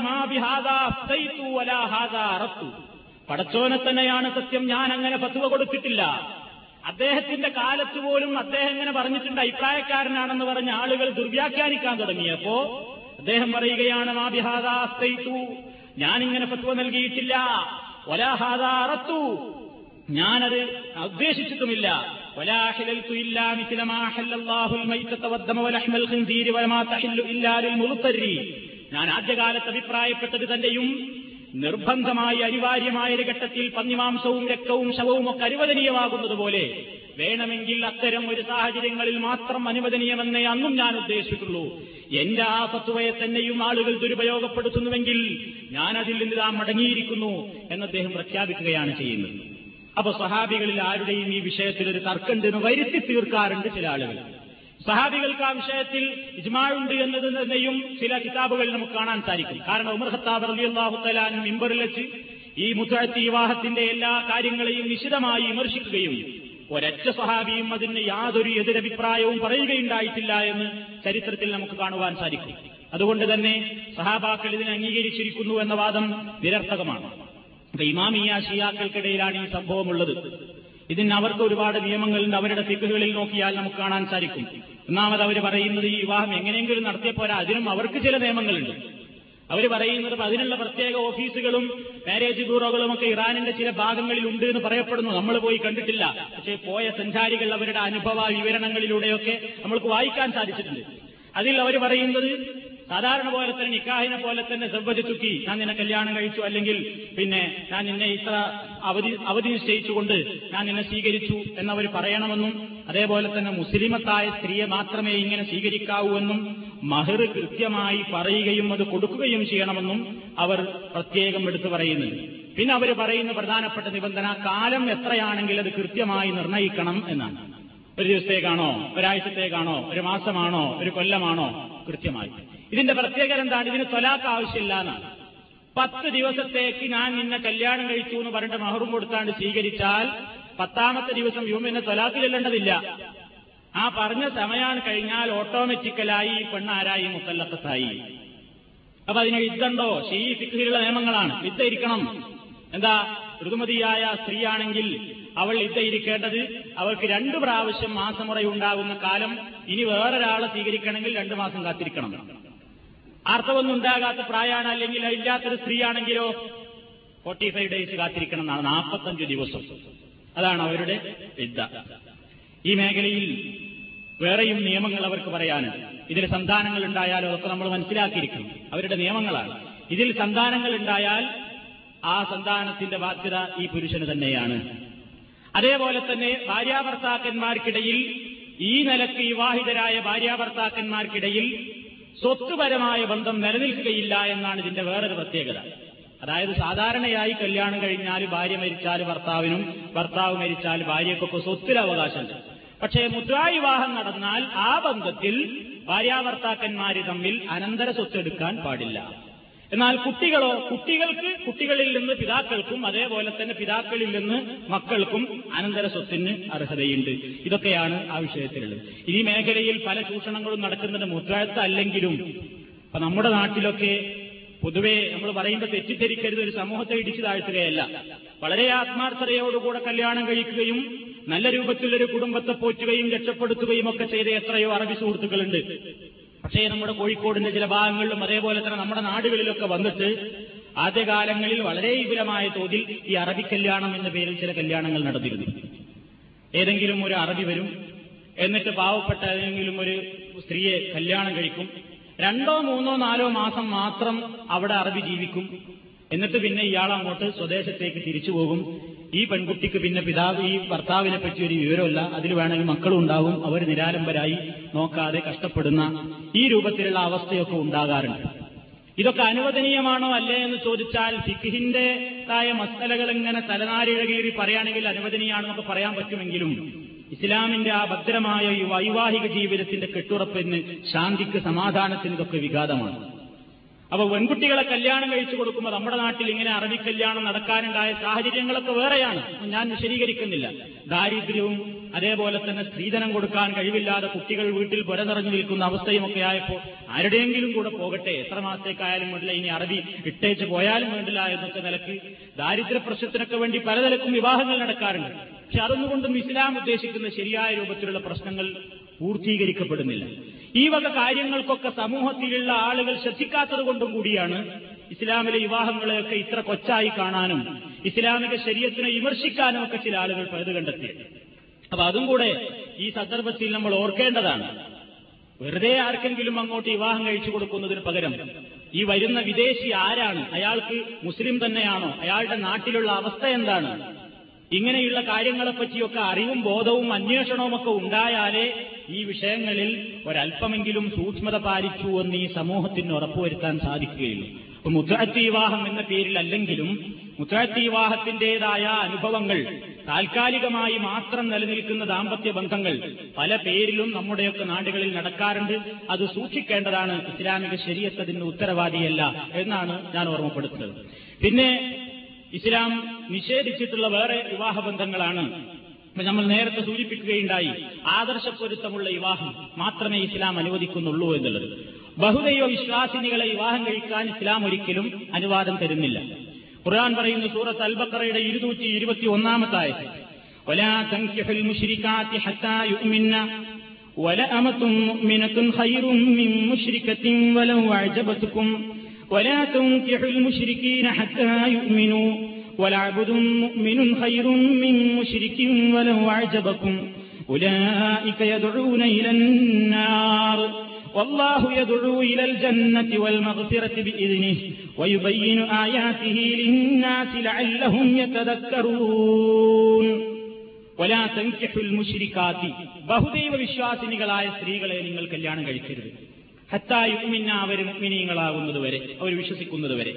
പടച്ചോനെ തന്നെയാണ് സത്യം. ഞാൻ അങ്ങനെ പത്തുവ കൊടുത്തിട്ടില്ല. അദ്ദേഹത്തിന്റെ കാലത്ത് പോലും അദ്ദേഹം ഇങ്ങനെ പറഞ്ഞിട്ടുണ്ട്. അഭിപ്രായക്കാരനാണെന്ന് പറഞ്ഞ ആളുകൾ ദുർവ്യാഖ്യാനിക്കാൻ തുടങ്ങിയപ്പോ അദ്ദേഹം പറയുകയാണ് മാബിഹാദാസ്തൈത്തു ഞാനിങ്ങനെ ഫത്വ നൽകിയിട്ടില്ല. ഒലാഹാദാറത്തു ഞാനത് ഉദ്ദേശിച്ചിട്ടുമില്ല. ولاحللت إلا مثل ما حل الله الميتة والدم ولحم الخنزير وما تحل إلا للمضطر ഞാൻ ആദ്യകാലത്ത് അഭിപ്രായപ്പെട്ടത് തന്റെയും നിർബന്ധമായി അനിവാര്യമായ ഒരു ഘട്ടത്തിൽ പന്നിമാംസവും രക്തവും ശവവും ഒക്കെ അനുവദനീയമാകുന്നത് പോലെ വേണമെങ്കിൽ അത്തരം ഒരു സാഹചര്യങ്ങളിൽ മാത്രം അനുവദനീയമെന്നേ അന്നും ഞാൻ ഉദ്ദേശിച്ചിട്ടുള്ളൂ എന്റെ ആ തത്വയെ തന്നെയും ആളുകൾ ദുരുപയോഗപ്പെടുത്തുന്നുവെങ്കിൽ ഞാൻ അതിൽ നിന്ന് താൻ മടങ്ങിയിരിക്കുന്നു എന്ന് അദ്ദേഹം പ്രഖ്യാപിക്കുകയാണ് ചെയ്യുന്നത് അപ്പൊ സഹാബികളിൽ ആരുടെയും ഈ വിഷയത്തിൽ ഒരു തർക്കമുണ്ടെന്ന് വരുത്തി തീർക്കാറുണ്ട് ചില ആളുകൾ. സഹാബികൾക്ക് ആ വിഷയത്തിൽ ഇജ്മാഴുണ്ട് എന്നത് തന്നെയും ചില കിതാബുകളിൽ നമുക്ക് കാണാൻ സാധിക്കും. കാരണം ഉമർ ഖത്താബ് റലി അള്ളാഹുത്തലാൻ മിമ്പറിൽ വെച്ച് ഈ മുത്തഴത്തി വിവാഹത്തിന്റെ എല്ലാ കാര്യങ്ങളെയും നിശിതമായി വിമർശിക്കുകയും ഒരൊറ്റ സഹാബിയും അതിന് യാതൊരു എതിരഭിപ്രായവും പറയുകയുണ്ടായിട്ടില്ല എന്ന് ചരിത്രത്തിൽ നമുക്ക് കാണുവാൻ സാധിക്കും. അതുകൊണ്ട് തന്നെ സഹാബാക്കൾ ഇതിനെ അംഗീകരിച്ചിരിക്കുന്നു എന്ന വാദം നിരർത്ഥകമാണ്. അപ്പൊ ഇമാമിയ ഷിയാക്കൾക്കിടയിലാണ് ഈ സംഭവമുള്ളത്. ഇതിന് അവർക്ക് ഒരുപാട് നിയമങ്ങളുണ്ട്. അവരുടെ ഫിക്കുകളിൽ നോക്കിയാൽ നമുക്ക് കാണാൻ സാധിക്കും. ഒന്നാമത് അവർ പറയുന്നത് ഈ വിവാഹം എങ്ങനെയെങ്കിലും നടത്തിയപ്പോരാ അതിനും അവർക്ക് ചില നിയമങ്ങളുണ്ട്. അവർ പറയുന്നത് അതിനുള്ള പ്രത്യേക ഓഫീസുകളും മാരേജ് ബ്യൂറോകളും ഒക്കെ ഇറാനിന്റെ ചില ഭാഗങ്ങളിൽ ഉണ്ട് എന്ന് പറയപ്പെടുന്നു. നമ്മൾ പോയി കണ്ടിട്ടില്ല. പക്ഷേ പോയ സഞ്ചാരികൾ അവരുടെ അനുഭവ വിവരണങ്ങളിലൂടെയൊക്കെ നമ്മൾക്ക് വായിക്കാൻ സാധിച്ചിട്ടുണ്ട്. അതിൽ അവർ പറയുന്നത് സാധാരണ പോലെ തന്നെ നിക്കാഹിനെ പോലെ തന്നെ തുക്കി ഞാൻ നിന്നെ കല്യാണം കഴിച്ചു. അല്ലെങ്കിൽ പിന്നെ ഞാൻ നിന്നെ ഇത്ര അവധി അവധി നിശ്ചയിച്ചുകൊണ്ട് ഞാൻ നിന്നെ സ്വീകരിച്ചു എന്നവർ പറയണമെന്നും അതേപോലെ തന്നെ മുസ്ലിമത്തായ സ്ത്രീയെ മാത്രമേ ഇങ്ങനെ സ്വീകരിക്കാവൂ എന്നും മഹർ കൃത്യമായി പറയുകയും അത് കൊടുക്കുകയും ചെയ്യണമെന്നും അവർ പ്രത്യേകം എടുത്തു പറയുന്നുണ്ട്. പിന്നെ അവർ പറയുന്ന പ്രധാനപ്പെട്ട നിബന്ധന കാലം എത്രയാണെങ്കിൽ അത് കൃത്യമായി നിർണയിക്കണം എന്നാണ്. ഒരു ദിവസത്തേക്കാണോ? ഒരാഴ്ചത്തേക്കാണോ? ഒരു മാസമാണോ? ഒരു കൊല്ലമാണോ? കൃത്യമായി. ഇതിന്റെ പ്രത്യേകത എന്താണ്? ഇതിന് തൊലാക്ക് ആവശ്യമില്ല എന്നാണ്. പത്ത് ദിവസത്തേക്ക് ഞാൻ നിന്നെ കല്യാണം കഴിച്ചു എന്ന് പറഞ്ഞിട്ട് മഹറും കൊടുത്താണ്ട് സ്വീകരിച്ചാൽ പത്താമത്തെ ദിവസം യൂമിനെ തൊലാക്ക് ചെല്ലേണ്ടതില്ല ആ പറഞ്ഞ സമയാണ് കഴിഞ്ഞാൽ ഓട്ടോമാറ്റിക്കലായി പെണ്ണാരായി മുത്തല്ലത്തായി അപ്പൊ അതിന് യുദ്ധമുണ്ടോ ഷീ ഫിഖിലുള്ള നിയമങ്ങളാണ്. യുദ്ധം ഇരിക്കണം. എന്താ? ഋതുമതിയായ സ്ത്രീയാണെങ്കിൽ അവൾ ഇരിക്കേണ്ടത് അവൾക്ക് രണ്ടു പ്രാവശ്യം മാസമുറയുണ്ടാകുന്ന കാലം ഇനി വേറൊരാളെ സ്വീകരിക്കണമെങ്കിൽ രണ്ടു മാസം കാത്തിരിക്കണം. ആർത്തവൊന്നും ഉണ്ടാകാത്ത പ്രായമാണ് അല്ലെങ്കിൽ ഇല്ലാത്തൊരു സ്ത്രീയാണെങ്കിലോ ഫോർട്ടി ഫൈവ് ഡേയ്സ് കാത്തിരിക്കണം എന്നാണ് നാൽപ്പത്തഞ്ച് ദിവസം. അതാണ് അവരുടെ വിദ്യ. ഈ മേഖലയിൽ വേറെയും നിയമങ്ങൾ അവർക്ക് പറയാനുണ്ട് ഇതിൽ സന്താനങ്ങൾ ഉണ്ടായാലോ അതൊക്കെ നമ്മൾ മനസ്സിലാക്കിയിരിക്കും അവരുടെ നിയമങ്ങളാണ്. ഇതിൽ സന്താനങ്ങൾ ഉണ്ടായാൽ ആ സന്താനത്തിന്റെ ബാധ്യത ഈ പുരുഷന് തന്നെയാണ്. അതേപോലെ തന്നെ ഭാര്യാഭർത്താക്കന്മാർക്കിടയിൽ ഈ നിലയ്ക്ക് വിവാഹിതരായ ഭാര്യാഭർത്താക്കന്മാർക്കിടയിൽ സ്വത്തുപരമായ ബന്ധം നിലനിൽക്കുകയില്ല എന്നാണ് ഇതിന്റെ വേറൊരു പ്രത്യേകത. അതായത് സാധാരണയായി കല്യാണം കഴിഞ്ഞാൽ ഭാര്യ മരിച്ചാൽ ഭർത്താവിനും ഭർത്താവ് മരിച്ചാൽ ഭാര്യക്കൊക്കെ സ്വത്തിലവകാശമുണ്ട് പക്ഷേ മുദ്രാവിവാഹം നടന്നാൽ ആ ബന്ധത്തിൽ ഭാര്യാഭർത്താക്കന്മാര് തമ്മിൽ അനന്തര സ്വത്തെടുക്കാൻ പാടില്ല. എന്നാൽ കുട്ടികളോ കുട്ടികൾക്ക് കുട്ടികളിൽ നിന്ന് പിതാക്കൾക്കും അതേപോലെ തന്നെ പിതാക്കളിൽ നിന്ന് മക്കൾക്കും അനന്തര സ്വത്തിന് അർഹതയുണ്ട്. ഇതൊക്കെയാണ് ആ വിഷയത്തിലുള്ളത്. ഈ മേഖലയിൽ പല ചൂഷണങ്ങളും നടക്കുന്നത് മുദ്രായത്തല്ലെങ്കിലും ഇപ്പൊ നമ്മുടെ നാട്ടിലൊക്കെ പൊതുവെ നമ്മൾ പറയുമ്പോൾ തെറ്റിദ്ധരിക്കരുത് ഒരു സമൂഹത്തെ ഇടിച്ചു താഴ്ത്തുകയല്ല. വളരെ ആത്മാർത്ഥതയോടുകൂടെ കല്യാണം കഴിക്കുകയും നല്ല രൂപത്തിലൊരു കുടുംബത്തെ പോറ്റുകയും രക്ഷപ്പെടുത്തുകയും ഒക്കെ ചെയ്ത എത്രയോ അറബി സുഹൃത്തുക്കളുണ്ട്. പക്ഷേ നമ്മുടെ കോഴിക്കോടിന്റെ ചില ഭാഗങ്ങളിലും അതേപോലെ തന്നെ നമ്മുടെ നാടുകളിലൊക്കെ വന്നിട്ട് ആദ്യകാലങ്ങളിൽ വളരെ വിപുലമായ തോതിൽ ഈ അറബി കല്യാണം എന്ന പേരിൽ ചില കല്യാണങ്ങൾ നടന്നിരുന്നു. ഏതെങ്കിലും ഒരു അറബി വരും എന്നിട്ട് പാവപ്പെട്ട ഏതെങ്കിലും ഒരു സ്ത്രീയെ കല്യാണം കഴിക്കും. രണ്ടോ മൂന്നോ നാലോ മാസം മാത്രം അവിടെ അറബി ജീവിക്കും. എന്നിട്ട് പിന്നെ ഇയാൾ അങ്ങോട്ട് സ്വദേശത്തേക്ക് തിരിച്ചു പോകും. ഈ പെൺകുട്ടിക്ക് പിന്നെ പിതാവ് ഈ ഭർത്താവിനെ പറ്റി ഒരു വിവരമില്ല അതിൽ വേണമെങ്കിൽ മക്കളും ഉണ്ടാവും. അവർ നിരാലംബരായി നോക്കാതെ കഷ്ടപ്പെടുന്ന ഈ രൂപത്തിലുള്ള അവസ്ഥയൊക്കെ ഉണ്ടാകാറുണ്ട്. ഇതൊക്കെ അനുവദനീയമാണോ അല്ലേ എന്ന് ചോദിച്ചാൽ ഫിഖിന്റെതായ മസലകൾ ഇങ്ങനെ തലനാരിഴകീറി പറയുകയാണെങ്കിൽ അനുവദനീയാണെന്നൊക്കെ പറയാൻ പറ്റുമെങ്കിലും ഇസ്ലാമിന്റെ ആ ഭദ്രമായ ഈ വൈവാഹിക ജീവിതത്തിന്റെ കെട്ടുറപ്പിന് ശാന്തിക്ക് സമാധാനത്തിന് ഇതൊക്കെ വിഘാതമാണ്. അപ്പൊ പെൺകുട്ടികളെ കല്യാണം കഴിച്ചു കൊടുക്കുമ്പോൾ നമ്മുടെ നാട്ടിൽ ഇങ്ങനെ അറബി കല്യാണം നടക്കാനുണ്ടായ സാഹചര്യങ്ങളൊക്കെ വേറെയാണ്. ഞാൻ വിശദീകരിക്കുന്നില്ല. ദാരിദ്ര്യവും അതേപോലെ തന്നെ സ്ത്രീധനം കൊടുക്കാൻ കഴിവില്ലാതെ കുട്ടികൾ വീട്ടിൽ പുര നിറഞ്ഞു നിൽക്കുന്ന അവസ്ഥയുമൊക്കെ ആയപ്പോൾ ആരുടെയെങ്കിലും കൂടെ പോകട്ടെ എത്ര മാസത്തേക്കായാലും വേണ്ടില്ല ഇനി അറബി ഇട്ടേച്ച് പോയാലും വേണ്ടില്ല എന്നൊക്കെ നിലയ്ക്ക് ദാരിദ്ര്യ പ്രശ്നത്തിനൊക്കെ വേണ്ടി പലതരക്കും വിവാഹങ്ങൾ നടക്കാറുണ്ട്. പക്ഷെ അതൊന്നുകൊണ്ടും ഇസ്ലാം ഉദ്ദേശിക്കുന്ന ശരിയായ രൂപത്തിലുള്ള പ്രശ്നങ്ങൾ പൂർത്തീകരിക്കപ്പെടുന്നില്ല. ഈ വക കാര്യങ്ങൾക്കൊക്കെ സമൂഹത്തിലുള്ള ആളുകൾ ശ്രദ്ധിക്കാത്തത് കൊണ്ടും കൂടിയാണ് ഇസ്ലാമിലെ വിവാഹങ്ങളെയൊക്കെ ഇത്ര കൊച്ചായി കാണാനും ഇസ്ലാമിക ശരീരത്തിനെ വിമർശിക്കാനും ഒക്കെ ചില ആളുകൾ പഴുത് കണ്ടെത്തിയത്. അപ്പൊ അതും കൂടെ ഈ സന്ദർഭത്തിൽ നമ്മൾ ഓർക്കേണ്ടതാണ്. വെറുതെ ആർക്കെങ്കിലും അങ്ങോട്ട് വിവാഹം കഴിച്ചു കൊടുക്കുന്നതിന് പകരം ഈ വരുന്ന വിദേശി ആരാണ്? അയാൾക്ക് മുസ്ലിം തന്നെയാണോ? അയാളുടെ നാട്ടിലുള്ള അവസ്ഥ എന്താണ്? ഇങ്ങനെയുള്ള കാര്യങ്ങളെപ്പറ്റിയൊക്കെ അറിവും ബോധവും അന്വേഷണവും ഒക്കെ ഉണ്ടായാലേ ഈ വിഷയങ്ങളിൽ ഒരല്പമെങ്കിലും സൂക്ഷ്മത പാലിച്ചു എന്ന് ഈ സമൂഹത്തിന് ഉറപ്പുവരുത്താൻ സാധിക്കുകയുള്ളൂ. അപ്പൊ മുദ്രാത്തി വിവാഹം എന്ന പേരിലല്ലെങ്കിലും മുദ്രാത്തി വിവാഹത്തിന്റേതായ അനുഭവങ്ങൾ താൽക്കാലികമായി മാത്രം നിലനിൽക്കുന്ന ദാമ്പത്യ ബന്ധങ്ങൾ പല പേരിലും നമ്മുടെയൊക്കെ നാടുകളിൽ നടക്കാറുണ്ട്. അത് സൂക്ഷിക്കേണ്ടതാണ്. ഇസ്ലാമിക ശരീരത്തതിന് ഉത്തരവാദിയല്ല എന്നാണ് ഞാൻ ഓർമ്മപ്പെടുത്തുന്നത്. പിന്നെ ഇസ്ലാം നിഷേധിച്ചിട്ടുള്ള വേറെ വിവാഹബന്ധങ്ങളാണ് നമ്മൾ നേരത്തെ സൂചിപ്പിക്കുകയുണ്ടായി ആദർശപ്പൊരുത്തമുള്ള വിവാഹം മാത്രമേ ഇസ്ലാം അനുവദിക്കുന്നുള്ളൂ എന്നുള്ളത് ബഹുദൈവ വിശ്വാസിനികളെ വിവാഹം കഴിക്കാൻ ഇസ്ലാം ഒരിക്കലും അനുവാദം തരുന്നില്ല ഖുർആൻ പറയുന്നു സൂറത്ത് അൽബക്കറയുടെ ഇരുന്നൂറ്റി ഇരുപത്തി ഒന്നാമത്തായ ولا تنكحوا المشركات حتى يؤمن ولأمة مؤمنة خير من مشركة ولو أعجبتكم ولا تنكحوا المشركين حتى يؤمنوا ولعبد مؤمن خير من مشرك ولو أعجبكم أولئك يدعون إلى النار والله يدعو إلى الجنة والمغفرة بإذنه ويبين آياته للناس لعلهم يتذكرون ولا تنكحوا المشركات ബഹുദൈവ വിശ്വാസിനികളായ സ്ത്രീകളെ നിങ്ങൾ കല്യാണം കഴിക്കരുത് ഹത്തായുമിന്ന അവർ മുഗ്മിനീങ്ങളാകുന്നതുവരെ അവർ വിശ്വസിക്കുന്നതുവരെ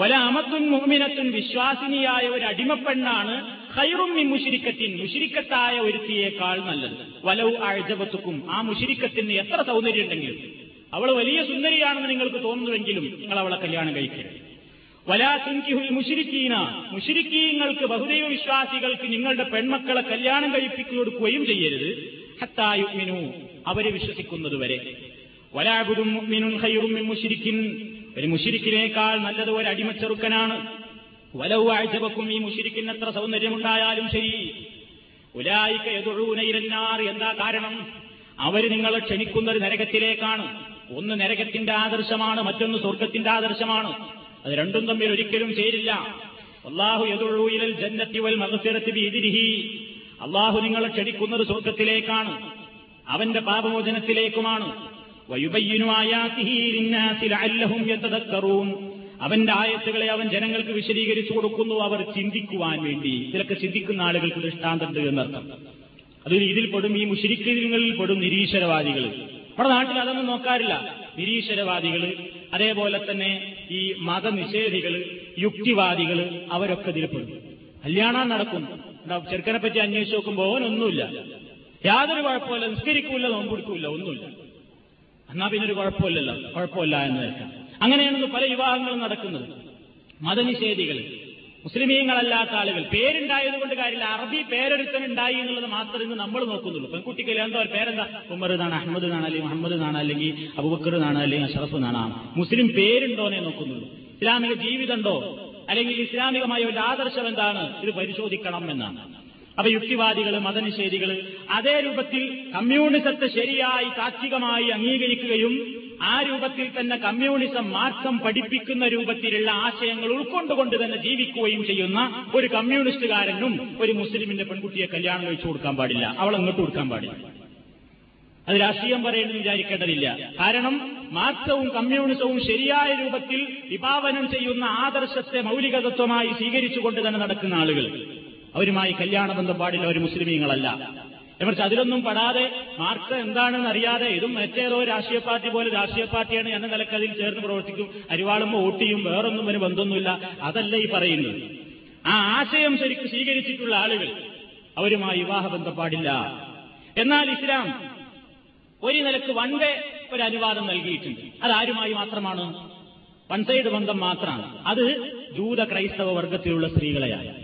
വല അമത്തുൻ മുഹ്മിനത്തുൻ വിശ്വാസിനിയായ ഒരു അടിമപ്പെണ്ണാണ് ഹൈറും ഈ മുഷിരിക്കത്തിൻ മുഷിരിക്കത്തായ ഒരുത്തിയേക്കാൾ നല്ലത്. വലവ് ആഴ്ചപത്തുക്കും ആ മുഷിരിക്കത്തിന് എത്ര സൗന്ദര്യം ഉണ്ടെങ്കിലും അവൾ വലിയ സുന്ദരിയാണെന്ന് നിങ്ങൾക്ക് തോന്നുന്നുവെങ്കിലും നിങ്ങൾ അവളെ കല്യാണം കഴിക്കരുത്. വലാ തുൻകിഹുൽ മുഷിരിക്കീന മുഷിരിക്കീങ്ങൾക്ക് ബഹുദൈവ വിശ്വാസികൾക്ക് നിങ്ങളുടെ പെൺമക്കളെ കല്യാണം കഴിപ്പിച്ചു കൊടുക്കുകയും ചെയ്യരുത്. ഹത്തായുമിനു അവരെ വിശ്വസിക്കുന്നതുവരെ. വലാബുദും മുശ്രിക്കിൻ. ഒരു മുഷിരിക്കിനേക്കാൾ നല്ലത് ഒരു അടിമച്ചെറുക്കനാണ്. വലവ് ആഴ്ചവക്കും ഈ മുഷിരിക്കിന് എത്ര സൗന്ദര്യമുണ്ടായാലും ശരി. ഉലായിക്ക എതുഴൂനയിരന്നാർ എന്താ കാരണം? അവർ നിങ്ങളെ ക്ഷണിക്കുന്ന ഒരു നരകത്തിലേക്കാണ്. ഒന്ന് നരകത്തിന്റെ ആദർശമാണ് മറ്റൊന്ന് സ്വർഗത്തിന്റെ ആദർശമാണ്. അത് രണ്ടും തമ്മിൽ ഒരിക്കലും ചേരില്ല. അള്ളാഹു എതുഴൂയിലൽ ജന്നത്തി വൽ എതിരിഹി അള്ളാഹു നിങ്ങളെ ക്ഷണിക്കുന്നത് സ്വർഗത്തിലേക്കാണ് അവന്റെ പാപമോചനത്തിലേക്കുമാണ്. അവന്റെ ആയത്തുകളെ അവൻ ജനങ്ങൾക്ക് വിശദീകരിച്ചു കൊടുക്കുന്നു. അവർ ചിന്തിക്കുവാൻ വേണ്ടി. ഇതിലൊക്കെ ചിന്തിക്കുന്ന ആളുകൾക്ക് ദൃഷ്ടാന്തമുണ്ട് എന്നർത്ഥം. അത് ഇതിൽ പെടും. ഈ മുഷരിക്കങ്ങളിൽ പെടും നിരീശ്വരവാദികൾ നമ്മുടെ നാട്ടിൽ അതൊന്നും നോക്കാറില്ല. നിരീശ്വരവാദികൾ അതേപോലെ തന്നെ ഈ മതനിഷേധികൾ യുക്തിവാദികൾ അവരൊക്കെ ഇതിൽ പെടും. കല്യാണം നടക്കും. ചെറുക്കനെ പറ്റി അന്വേഷിച്ച് നോക്കുമ്പോൾ ഒന്നുമില്ല യാതൊരു കുഴപ്പമില്ല നിസ്കരിക്കൂല നോമ്പെടുക്കൂല ഒന്നുമില്ല. എന്നാ പിന്നെ ഒരു കുഴപ്പമില്ലല്ലോ. കുഴപ്പമില്ല എന്ന് വെക്കാം. അങ്ങനെയാണെന്ന് പല വിവാഹങ്ങളും നടക്കുന്നത്. മതനിഷേധികൾ മുസ്ലിമീങ്ങളല്ലാത്ത ആളുകൾ. പേരുണ്ടായത് കൊണ്ട് കാര്യമില്ല. അറബി പേരൊരുത്തൻ ഉണ്ടായി എന്നുള്ളത് മാത്രം ഇന്ന് നമ്മൾ നോക്കുന്നുള്ളൂ. പെൺകുട്ടിക്ക് എന്തോ പേരെന്താ? ഉമർ എന്നാണ് അഹമ്മദ് എന്നാണ് അല്ലെങ്കിൽ മുഹമ്മദ് എന്നാണ് അല്ലെങ്കിൽ അബുബക്കർ എന്നാണ് അല്ലെങ്കിൽ അഷറഫ് എന്നാണ്. മുസ്ലിം പേരുണ്ടോന്നേ നോക്കുന്നുള്ളൂ. ഇസ്ലാമിക ജീവിതമുണ്ടോ? അല്ലെങ്കിൽ ഇസ്ലാമികമായ ഒരു ആദർശം എന്താണ്? ഇത് പരിശോധിക്കണം എന്നാണ്. അപ്പൊ യുക്തിവാദികൾ മതനിഷേധികൾ അതേ രൂപത്തിൽ കമ്മ്യൂണിസത്തെ ശരിയായി താത്വികമായി അംഗീകരിക്കുകയും ആ രൂപത്തിൽ തന്നെ കമ്മ്യൂണിസം മാർക്സം പഠിപ്പിക്കുന്ന രൂപത്തിലുള്ള ആശയങ്ങൾ ഉൾക്കൊണ്ടുകൊണ്ട് തന്നെ ജീവിക്കുകയും ചെയ്യുന്ന ഒരു കമ്മ്യൂണിസ്റ്റുകാരനും ഒരു മുസ്ലിമിന്റെ പെൺകുട്ടിയെ കല്യാണം കഴിച്ചു കൊടുക്കാൻ പാടില്ല. അവൾ അങ്ങോട്ട് കൊടുക്കാൻ പാടില്ല. അത് രാഷ്ട്രീയം പറയുന്നത് വിചാരിക്കേണ്ടതില്ല. കാരണം മാർക്സവും കമ്മ്യൂണിസവും ശരിയായ രൂപത്തിൽ വിഭാവനം ചെയ്യുന്ന ആദർശത്തെ മൗലികതത്വമായി സ്വീകരിച്ചുകൊണ്ട് തന്നെ നടക്കുന്ന ആളുകൾ. അവരുമായി കല്യാണ കല്യാണബന്ധം പാടില്ല അവർ മുസ്ലിമീങ്ങളല്ല. എന്നുവെച്ച് അതിലൊന്നും പെടാതെ മാർക്സ് എന്താണെന്ന് അറിയാതെ ഇതും മറ്റേതോ രാഷ്ട്രീയ പാർട്ടി പോലെ രാഷ്ട്രീയ പാർട്ടിയാണ് എന്ന നിലയ്ക്ക് അതിൽ ചേർന്ന് പ്രവർത്തിക്കും. അരിവാളും വോട്ട് ചെയ്യും വേറൊന്നും ഒരു ബന്ധമൊന്നുമില്ല. അതല്ല ഈ പറയുന്നത്. ആ ആശയം ശരിക്കും സ്വീകരിച്ചിട്ടുള്ള ആളുകൾ അവരുമായി വിവാഹബന്ധം പാടില്ല. എന്നാൽ ഇസ്ലാം ഒരു നിലയ്ക്ക് വൺ വേ ഒരു അനുവാദം നൽകിയിട്ടുണ്ട്. അതാരുമായി മാത്രമാണ്? വൺ സൈഡ് ബന്ധം മാത്രമാണ്. അത് ജൂത ക്രൈസ്തവ വർഗത്തിലുള്ള സ്ത്രീകളെയാണ്.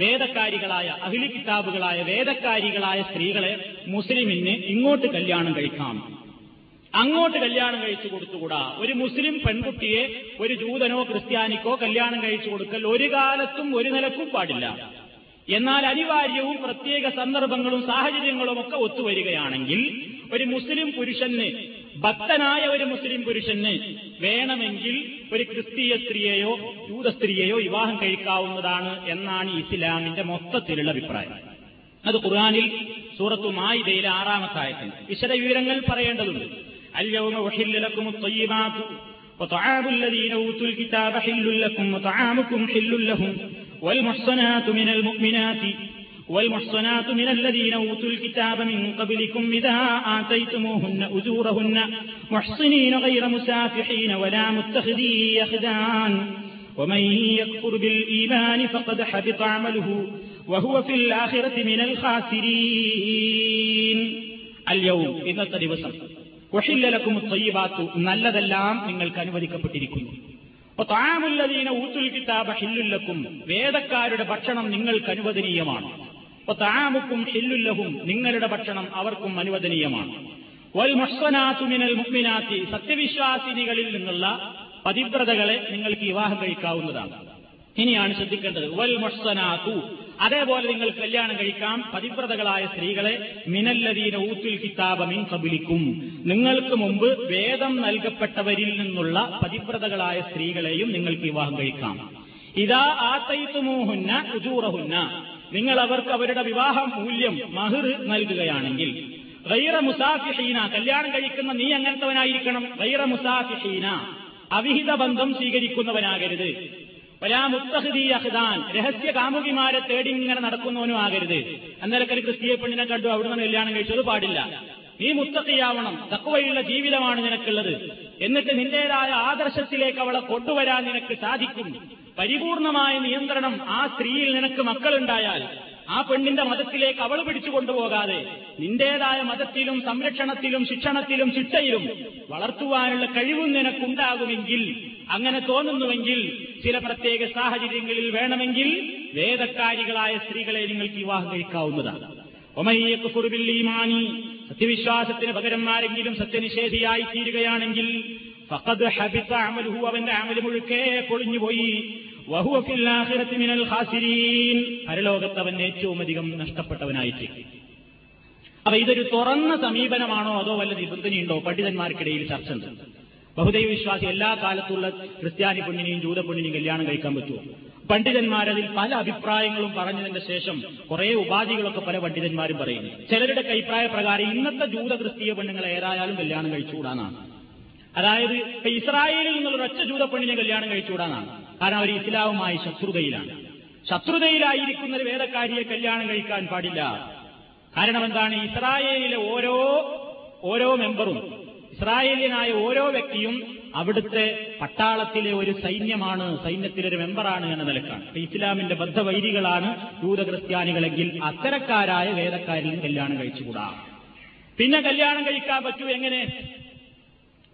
വേദക്കാരികളായ അഹിലി കിതാബുകളായ വേദക്കാരികളായ സ്ത്രീകളെ മുസ്ലിമിന് ഇങ്ങോട്ട് കല്യാണം കഴിക്കാം. അങ്ങോട്ട് കല്യാണം കഴിച്ചു കൊടുത്തുകൂടാ? ഒരു മുസ്ലിം പെൺകുട്ടിയെ ഒരു ജൂതനോ ക്രിസ്ത്യാനിക്കോ കല്യാണം കഴിച്ചു കൊടുക്കൽ ഒരു കാലത്തും ഒരു നിലക്കും പാടില്ല. എന്നാൽ അനിവാര്യവും പ്രത്യേക സന്ദർഭങ്ങളും സാഹചര്യങ്ങളും ഒക്കെ ഒത്തുവരികയാണെങ്കിൽ ഒരു മുസ്ലിം പുരുഷന് ഭക്തനായ ഒരു മുസ്ലിം പുരുഷന് വേണമെങ്കിൽ ഒരു ക്രിസ്തീയ സ്ത്രീയെയോ ജൂത സ്ത്രീയെയോ വിവാഹം കഴിക്കാവുന്നതാണ് എന്നാണ് ഇസ്ലാമിന്റെ മൊത്തത്തിലുള്ള അഭിപ്രായം അത് ഖുർആാനിൽ സൂറത്തു മായിദയിലെ ആറാമത്തെ ആയത്തിൽ വിശദ വിവരങ്ങൾ പറയേണ്ടതുണ്ട് اليوم أحل لكم الطيبات وطعام الذين أوتوا الكتاب حل لكم وطعامكم حل لهم والمحصنات من المؤمنات والمحصنات من الذين أوتوا الكتاب من قبلكم إذا آتيتموهن أجورهن محصنين غير مسافحين ولا متخذي أخدان ومن يكفر بالإيمان فقد حبط عمله وهو في الآخرة من الخاسرين اليوم ഇന്നത്തെ ദിവസം ഒഹില്ലലക്കും തൊയ്യബാത്തു നല്ലതെല്ലാം നിങ്ങൾക്ക് അനുവദിക്കപ്പെട്ടിരിക്കുന്നു താമുല്ലതീന ഊത്തുൽ കിതാബ ഹില്ലുല്ലക്കും വേദക്കാരുടെ ഭക്ഷണം നിങ്ങൾക്ക് അനുവദനീയമാണ് താമുക്കും ഹില്ലുല്ലഹും. നിങ്ങളുടെ ഭക്ഷണം അവർക്കും അനുവദനീയമാണ്. വൽ മുഹ്സനാത്തുമിനൽ മുഹ്മിനാത്തി. സത്യവിശ്വാസിനികളിൽ നിന്നുള്ള പതിവ്രതകളെ നിങ്ങൾക്ക് വിവാഹം കഴിക്കാവുന്നതാണ്. ഇനിയാണ് ശ്രദ്ധിക്കേണ്ടത്. വൽ മുഹ്സനാത്തു. അതേപോലെ നിങ്ങൾ കല്യാണം കഴിക്കാം. പതിവ്രതകളായ സ്ത്രീകളെ മിനല്ലദീന ഊത്തുൽ കിതാബ മിൻ കബിലിക്കും നിങ്ങൾക്ക് മുമ്പ് വേദം നൽകപ്പെട്ടവരിൽ നിന്നുള്ള പതിവ്രതകളായ സ്ത്രീകളെയും നിങ്ങൾക്ക് വിവാഹം കഴിക്കാം. ഇതാ ആത്തയിത്തുമൂഹുന്ന ഉജൂറഹുന്ന. നിങ്ങൾ അവർക്ക് അവരുടെ വിവാഹ മൂല്യം മഹിർ നൽകുകയാണെങ്കിൽ വൈറ മുസാഫിഷീന കല്യാണം കഴിക്കുന്ന നീ അങ്ങനത്തവനായിരിക്കണം. വൈറ മുസാഫിഷീന അവിഹിത ബന്ധം സ്വീകരിക്കുന്നവനാകരുത്. വലാമുത്തഹദി അഹ്ദാൻ രഹസ്യ കാമുകിമാരെ തേടി ഇങ്ങനെ നടക്കുന്നവനും ആകരുത്. അന്നേരൊക്കെ ഒരു ക്രിസ്തീയ പെണ്ണിനെ കണ്ടു അവിടുന്ന് കല്യാണം കഴിച്ചത് പാടില്ല. നീ മുത്തക്കിയാവണം തക്കുവയുള്ള ജീവിതമാണ് നിനക്കുള്ളത്. എന്നിട്ട് നിന്റേതായ ആദർശത്തിലേക്ക് അവളെ കൊണ്ടുവരാൻ നിനക്ക് സാധിക്കും. പരിപൂർണമായ നിയന്ത്രണം ആ സ്ത്രീയിൽ നിനക്ക് മക്കളുണ്ടായാൽ ആ പെണ്ണിന്റെ മതത്തിലേക്ക് അവൾ പിടിച്ചു കൊണ്ടുപോകാതെ നിന്റേതായ മതത്തിലും സംരക്ഷണത്തിലും ശിക്ഷണത്തിലും ചിട്ടയിലും വളർത്തുവാനുള്ള കഴിവും നിനക്കുണ്ടാകുമെങ്കിൽ അങ്ങനെ തോന്നുന്നുവെങ്കിൽ ചില പ്രത്യേക സാഹചര്യങ്ങളിൽ വേണമെങ്കിൽ വേദക്കാരികളായ സ്ത്രീകളെ നിങ്ങൾക്ക് വിവാഹം കഴിക്കാവുന്നതാണ്. ഒമയ്യക്കുറുബില്ലീമാനി സത്യവിശ്വാസത്തിന് പകരം ആരെങ്കിലും സത്യനിഷേധിയായി തീരുകയാണെങ്കിൽ ഫഖദ് ഹബിത അമലുഹു അവന്റെ അമൽ മുഴുക്കെ പൊളിഞ്ഞുപോയി. വഹുവ ഫിൽ ആഖിറത്തി മിനൽ ഖാസിരീൻ പരലോകത്ത് അവൻ ഏറ്റവും അധികം നഷ്ടപ്പെട്ടവനായിട്ട്. അപ്പൊ ഇതൊരു തുറന്ന സമീപനമാണോ അതോ വല്ല നിബന്ധനയുണ്ടോ? പണ്ഡിതന്മാർക്കിടയിൽ ചർച്ച ഉണ്ട് ബഹുദൈവ വിശ്വാസി എല്ലാ കാലത്തുള്ള ക്രിസ്ത്യാനി പെണ്ണിനെയും ജൂത പെണ്ണിനെയും കല്യാണം കഴിക്കാൻ പറ്റുമോ? പണ്ഡിതന്മാരതിൽ പല അഭിപ്രായങ്ങളും പറഞ്ഞതിന്റെ ശേഷം കുറെ ഉപാധികളൊക്കെ പല പണ്ഡിതന്മാരും പറയുന്നു. ചിലരുടെ അഭിപ്രായ പ്രകാരം ഇന്നത്തെ ജൂത ക്രിസ്തീയ പെണ്ണുങ്ങളെ ഏതായാലും കല്യാണം കഴിച്ചുകൂടാനാണ് അതായത് ഇസ്രായേലിൽ നിന്നുള്ള ഒറ്റ ജൂത പെണ്ണിനെ കല്യാണം കഴിച്ചുകൂടാന്നാണ്. കാരണം അവർ ഇസ്ലാവുമായി ശത്രുതയിലാണ്. ശത്രുതയിലായിരിക്കുന്ന ഒരു വേദക്കാരിയെ കല്യാണം കഴിക്കാൻ പാടില്ല. കാരണം എന്താണ്? ഇസ്രായേലിലെ ഓരോ ഓരോ മെമ്പറും ഇസ്രായേലിയനായ ഓരോ വ്യക്തിയും അവിടുത്തെ പട്ടാളത്തിലെ ഒരു സൈന്യമാണ് സൈന്യത്തിലെ ഒരു മെമ്പറാണ് എന്ന നിലക്കാണ്. ഇസ്ലാമിന്റെ ബദ്ധവൈരികളാണ് ജൂത ക്രിസ്ത്യാനികളെങ്കിൽ അത്തരക്കാരായ വേദക്കാരിലും കല്യാണം കഴിച്ചുകൂടാ. പിന്നെ കല്യാണം കഴിക്കാൻ പറ്റൂ എങ്ങനെ?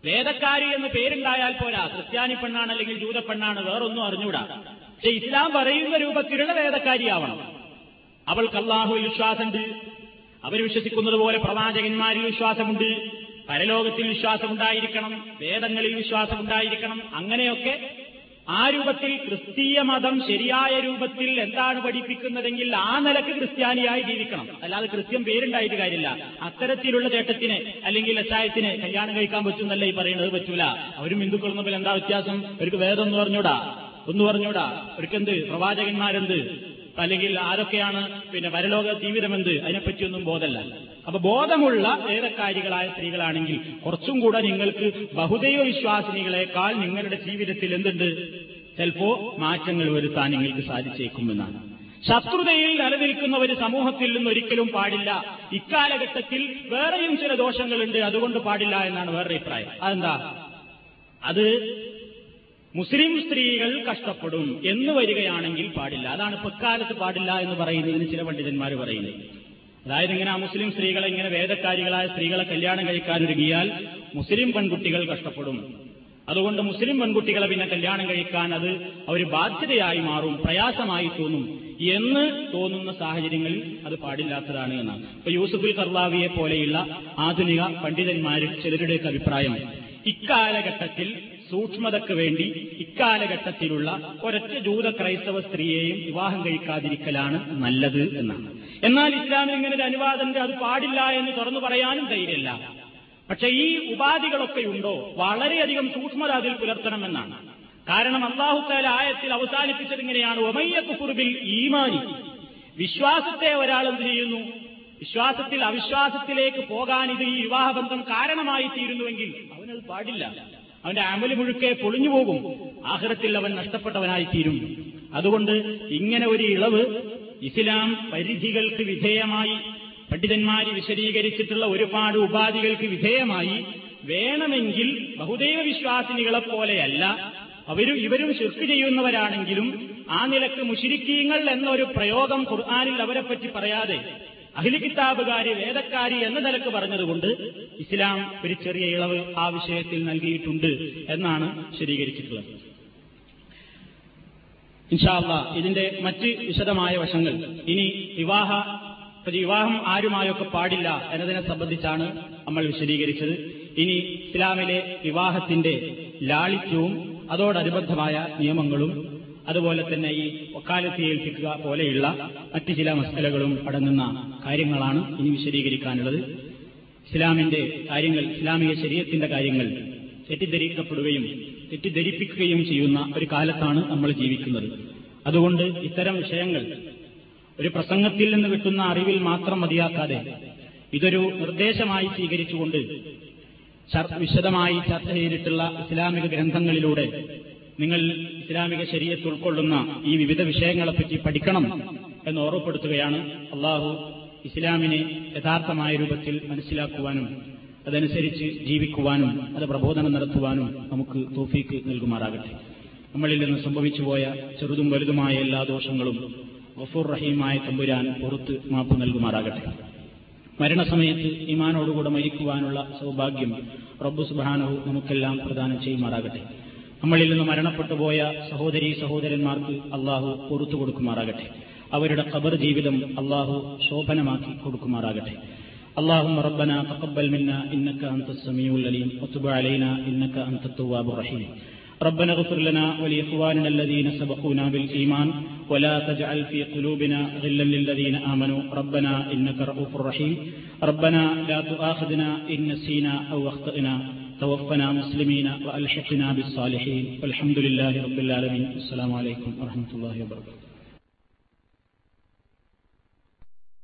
വേദക്കാരി എന്ന് പേരുണ്ടായാൽ പോരാ. ക്രിസ്ത്യാനി പെണ്ണാണ് അല്ലെങ്കിൽ ജൂത പെണ്ണാണ് വേറൊന്നും അറിഞ്ഞൂടാ. പക്ഷെ ഇസ്ലാം പറയുന്ന രൂപത്തിലുള്ള വേദക്കാരിയാവണം. അവൾക്ക് അള്ളാഹു വിശ്വാസമുണ്ട്. അവർ വിശ്വസിക്കുന്നത് പോലെ പ്രവാചകന്മാരിൽ വിശ്വാസമുണ്ട്. പരലോകത്തിൽ വിശ്വാസമുണ്ടായിരിക്കണം. വേദങ്ങളിൽ വിശ്വാസമുണ്ടായിരിക്കണം. അങ്ങനെയൊക്കെ ആ രൂപത്തിൽ ക്രിസ്തീയ മതം ശരിയായ രൂപത്തിൽ എന്താണ് പഠിപ്പിക്കുന്നതെങ്കിൽ ആ നിലയ്ക്ക് ക്രിസ്ത്യാനിയായി ജീവിക്കണം. അല്ലാതെ ക്രിസ്ത്യൻ പേരുണ്ടായിട്ട് കാര്യമില്ല. അത്തരത്തിലുള്ള ചേട്ടത്തിന് അല്ലെങ്കിൽ അച്ചായത്തിന് കല്യാണം കഴിക്കാൻ പറ്റുന്നല്ല ഈ പറയുന്നത് പറ്റൂല. അവരും ഹിന്ദുക്കളും തമ്മിൽ എന്താ വ്യത്യാസം? അവർക്ക് വേദം എന്ന് പറഞ്ഞൂടാ. ഒന്ന് പറഞ്ഞൂടാ. അവർക്കെന്ത്? പ്രവാചകന്മാരെന്ത്? അല്ലെങ്കിൽ ആരൊക്കെയാണ്? പിന്നെ പരലോക ജീവിതമെന്ത്? അതിനെപ്പറ്റിയൊന്നും ബോധമല്ല. അപ്പൊ ബോധമുള്ള വേദക്കാരികളായ സ്ത്രീകളാണെങ്കിൽ കുറച്ചും കൂടെ നിങ്ങൾക്ക് ബഹുദൈവ വിശ്വാസിനികളെക്കാൾ നിങ്ങളുടെ ജീവിതത്തിൽ എന്തുണ്ട്? ചിലപ്പോ മാറ്റങ്ങൾ വരുത്താൻ നിങ്ങൾക്ക് സാധിച്ചേക്കുമെന്നാണ്. ശത്രുതയിൽ നിലനിൽക്കുന്ന ഒരു സമൂഹത്തിൽ നിന്ന് ഒരിക്കലും പാടില്ല. ഇക്കാലഘട്ടത്തിൽ വേറെയും ചില ദോഷങ്ങളുണ്ട്. അതുകൊണ്ട് പാടില്ല എന്നാണ് വേറെ അഭിപ്രായം. അതെന്താ? അത് മുസ്ലിം സ്ത്രീകൾ കഷ്ടപ്പെടും എന്ന് വരികയാണെങ്കിൽ പാടില്ല. അതാണ് പെക്കാലത്ത് പാടില്ല എന്ന് പറയുന്നതിന് ചില പണ്ഡിതന്മാർ പറയുന്നത്. അതായത് ഇങ്ങനെ ആ മുസ്ലിം സ്ത്രീകളെ ഇങ്ങനെ വേദക്കാരികളായ സ്ത്രീകളെ കല്യാണം കഴിക്കാനൊരുങ്ങിയാൽ മുസ്ലിം പെൺകുട്ടികൾ കഷ്ടപ്പെടും. അതുകൊണ്ട് മുസ്ലിം പെൺകുട്ടികളെ പിന്നെ കല്യാണം കഴിക്കാൻ അത് അവർ ബാധ്യതയായി മാറും പ്രയാസമായി തോന്നും എന്ന് തോന്നുന്ന സാഹചര്യങ്ങളിൽ അത് പാടില്ലാത്തതാണ് എന്നാണ്. ഇപ്പൊ യൂസുഫുൽ കർവാവിയെ പോലെയുള്ള ആധുനിക പണ്ഡിതന്മാരിൽ ചിലരുടെയൊക്കെ അഭിപ്രായം ഇക്കാലഘട്ടത്തിൽ സൂക്ഷ്മതയ്ക്ക് വേണ്ടി ഇക്കാലഘട്ടത്തിലുള്ള ഒരൊറ്റ ജൂത ക്രൈസ്തവ സ്ത്രീയെയും വിവാഹം കഴിക്കാതിരിക്കലാണ് നല്ലത് എന്നാണ്. എന്നാൽ ഇസ്ലാമിൽ ഇങ്ങനെ ഒരു അനുവാദമുണ്ട് അത് പാടില്ല എന്ന് തുറന്നു പറയാനും ധൈര്യമില്ല. പക്ഷെ ഈ ഉപാധികളൊക്കെ ഉണ്ടോ? വളരെയധികം സൂക്ഷ്മത അതിൽ പുലർത്തണമെന്നാണ്. കാരണം അള്ളാഹുത്താല ആയത്തിൽ അവസാനിപ്പിച്ചത് ഇങ്ങനെയാണ്. ഒമയ്യക്കുറുബിൽ ഈമാനി. വിശ്വാസത്തെ ഒരാൾ എന്ത് ചെയ്യുന്നു? വിശ്വാസത്തിൽ അവിശ്വാസത്തിലേക്ക് പോകാൻ ഇത് ഈ വിവാഹബന്ധം കാരണമായി തീരുന്നുവെങ്കിൽ അവനത് പാടില്ല. അവന്റെ അമൽ മുഴുക്കെ പൊളിഞ്ഞു പോകും. ആഹ്റത്തിൽ അവൻ നഷ്ടപ്പെട്ടവനായി തീരും അതുകൊണ്ട് ഇങ്ങനെ ഒരു ഇളവ് ഇസ്ലാം പരിധികൾക്ക് വിധേയമായി പണ്ഡിതന്മാര് വിശദീകരിച്ചിട്ടുള്ള ഒരുപാട് ഉപാധികൾക്ക് വിധേയമായി വേണമെങ്കിൽ ബഹുദൈവ വിശ്വാസിനികളെ പോലെയല്ല അവരും ഇവരും ശിർക്ക് ചെയ്യുന്നവരാണെങ്കിലും ആ നിലയ്ക്ക് മുഷിരിക്കീങ്ങൾ എന്നൊരു പ്രയോഗം ഖുർആാനിൽ അവരെപ്പറ്റി പറയാതെ അഖില കിതാബുകാരി വേദക്കാരി എന്ന നിലയ്ക്ക് പറഞ്ഞതുകൊണ്ട് ഇസ്ലാം ഒരു ചെറിയ ഇളവ് ആ വിഷയത്തിൽ നൽകിയിട്ടുണ്ട് എന്നാണ് ശരീകരിച്ചിട്ടുള്ളത്. ഇൻഷാല്ല ഇതിന്റെ മറ്റ് വിശദമായ വശങ്ങൾ. ഇനി വിവാഹ വിവാഹം ആരുമായൊക്കെ പാടില്ല എന്നതിനെ സംബന്ധിച്ചാണ് നമ്മൾ വിശദീകരിച്ചത്. ഇനി ഇസ്ലാമിലെ വിവാഹത്തിന്റെ ലാളിത്യവും അതോടനുബന്ധമായ നിയമങ്ങളും അതുപോലെ തന്നെ ഈ വക്കാലത്തെ ഏൽപ്പിക്കുക പോലെയുള്ള മറ്റ് ചില മസലകളും അടങ്ങുന്ന കാര്യങ്ങളാണ് ഇനി വിശദീകരിക്കാനുള്ളത്. ഇസ്ലാമിന്റെ കാര്യങ്ങൾ ഇസ്ലാമിക ശരീരത്തിന്റെ കാര്യങ്ങൾ തെറ്റിദ്ധരിക്കപ്പെടുകയും തെറ്റിദ്ധരിപ്പിക്കുകയും ചെയ്യുന്ന ഒരു കാലത്താണ് നമ്മൾ ജീവിക്കുന്നത്. അതുകൊണ്ട് ഇത്തരം വിഷയങ്ങൾ ഒരു പ്രസംഗത്തിൽ നിന്ന് കിട്ടുന്ന അറിവിൽ മാത്രം മതിയാക്കാതെ ഇതൊരു നിർദ്ദേശമായി സ്വീകരിച്ചുകൊണ്ട് വിശദമായി ചർച്ച ചെയ്തിട്ടുള്ള ഇസ്ലാമിക ഗ്രന്ഥങ്ങളിലൂടെ നിങ്ങൾ ഇസ്ലാമിക ശരീരത്തിൽ ഉൾക്കൊള്ളുന്ന ഈ വിവിധ വിഷയങ്ങളെപ്പറ്റി പഠിക്കണം എന്ന് ഓർമ്മപ്പെടുത്തുകയാണ് അള്ളാഹു ഇസ്ലാമിനെ യഥാർത്ഥമായ രൂപത്തിൽ മനസ്സിലാക്കുവാനും അതനുസരിച്ച് ജീവിക്കുവാനും അത് പ്രബോധനം നടത്തുവാനും നമുക്ക് തോഫീക്ക് നൽകുമാറാകട്ടെ. നമ്മളിൽ നിന്ന് സംഭവിച്ചുപോയ ചെറുതും വലുതുമായ എല്ലാ ദോഷങ്ങളും ഗഫൂർ റഹീമായ തമ്പുരാൻ പുറത്ത് മാപ്പ് നൽകുമാറാകട്ടെ. മരണസമയത്ത് ഇമാനോടുകൂടെ മരിക്കുവാനുള്ള സൗഭാഗ്യം റബ്ബു സുബാനവും നമുക്കെല്ലാം പ്രദാനം ചെയ്യുമാറാകട്ടെ. നമ്മളിൽ നിന്ന് മരണപ്പെട്ടു പോയ സഹോദരി സഹോദരന്മാർക്ക് അള്ളാഹു പുറത്തു കൊടുക്കുമാറാകട്ടെ അവരുടെ ഖബർ ജീവിതം അള്ളാഹു ശോഭനമാക്കി കൊടുക്കുമാറാകട്ടെ اللهم ربنا تقبل منا إنك أنت السميع العليم وتب علينا إنك أنت التواب الرحيم ربنا اغفر لنا ولإخواننا الذين سبقونا بالإيمان ولا تجعل في قلوبنا غلا للذين آمنوا ربنا إنك رؤوف رحيم ربنا لا تؤاخذنا إن نسينا أو أخطأنا توفنا مسلمين وألحقنا بالصالحين والحمد لله رب العالمين. السلام عليكم ورحمة الله وبركاته.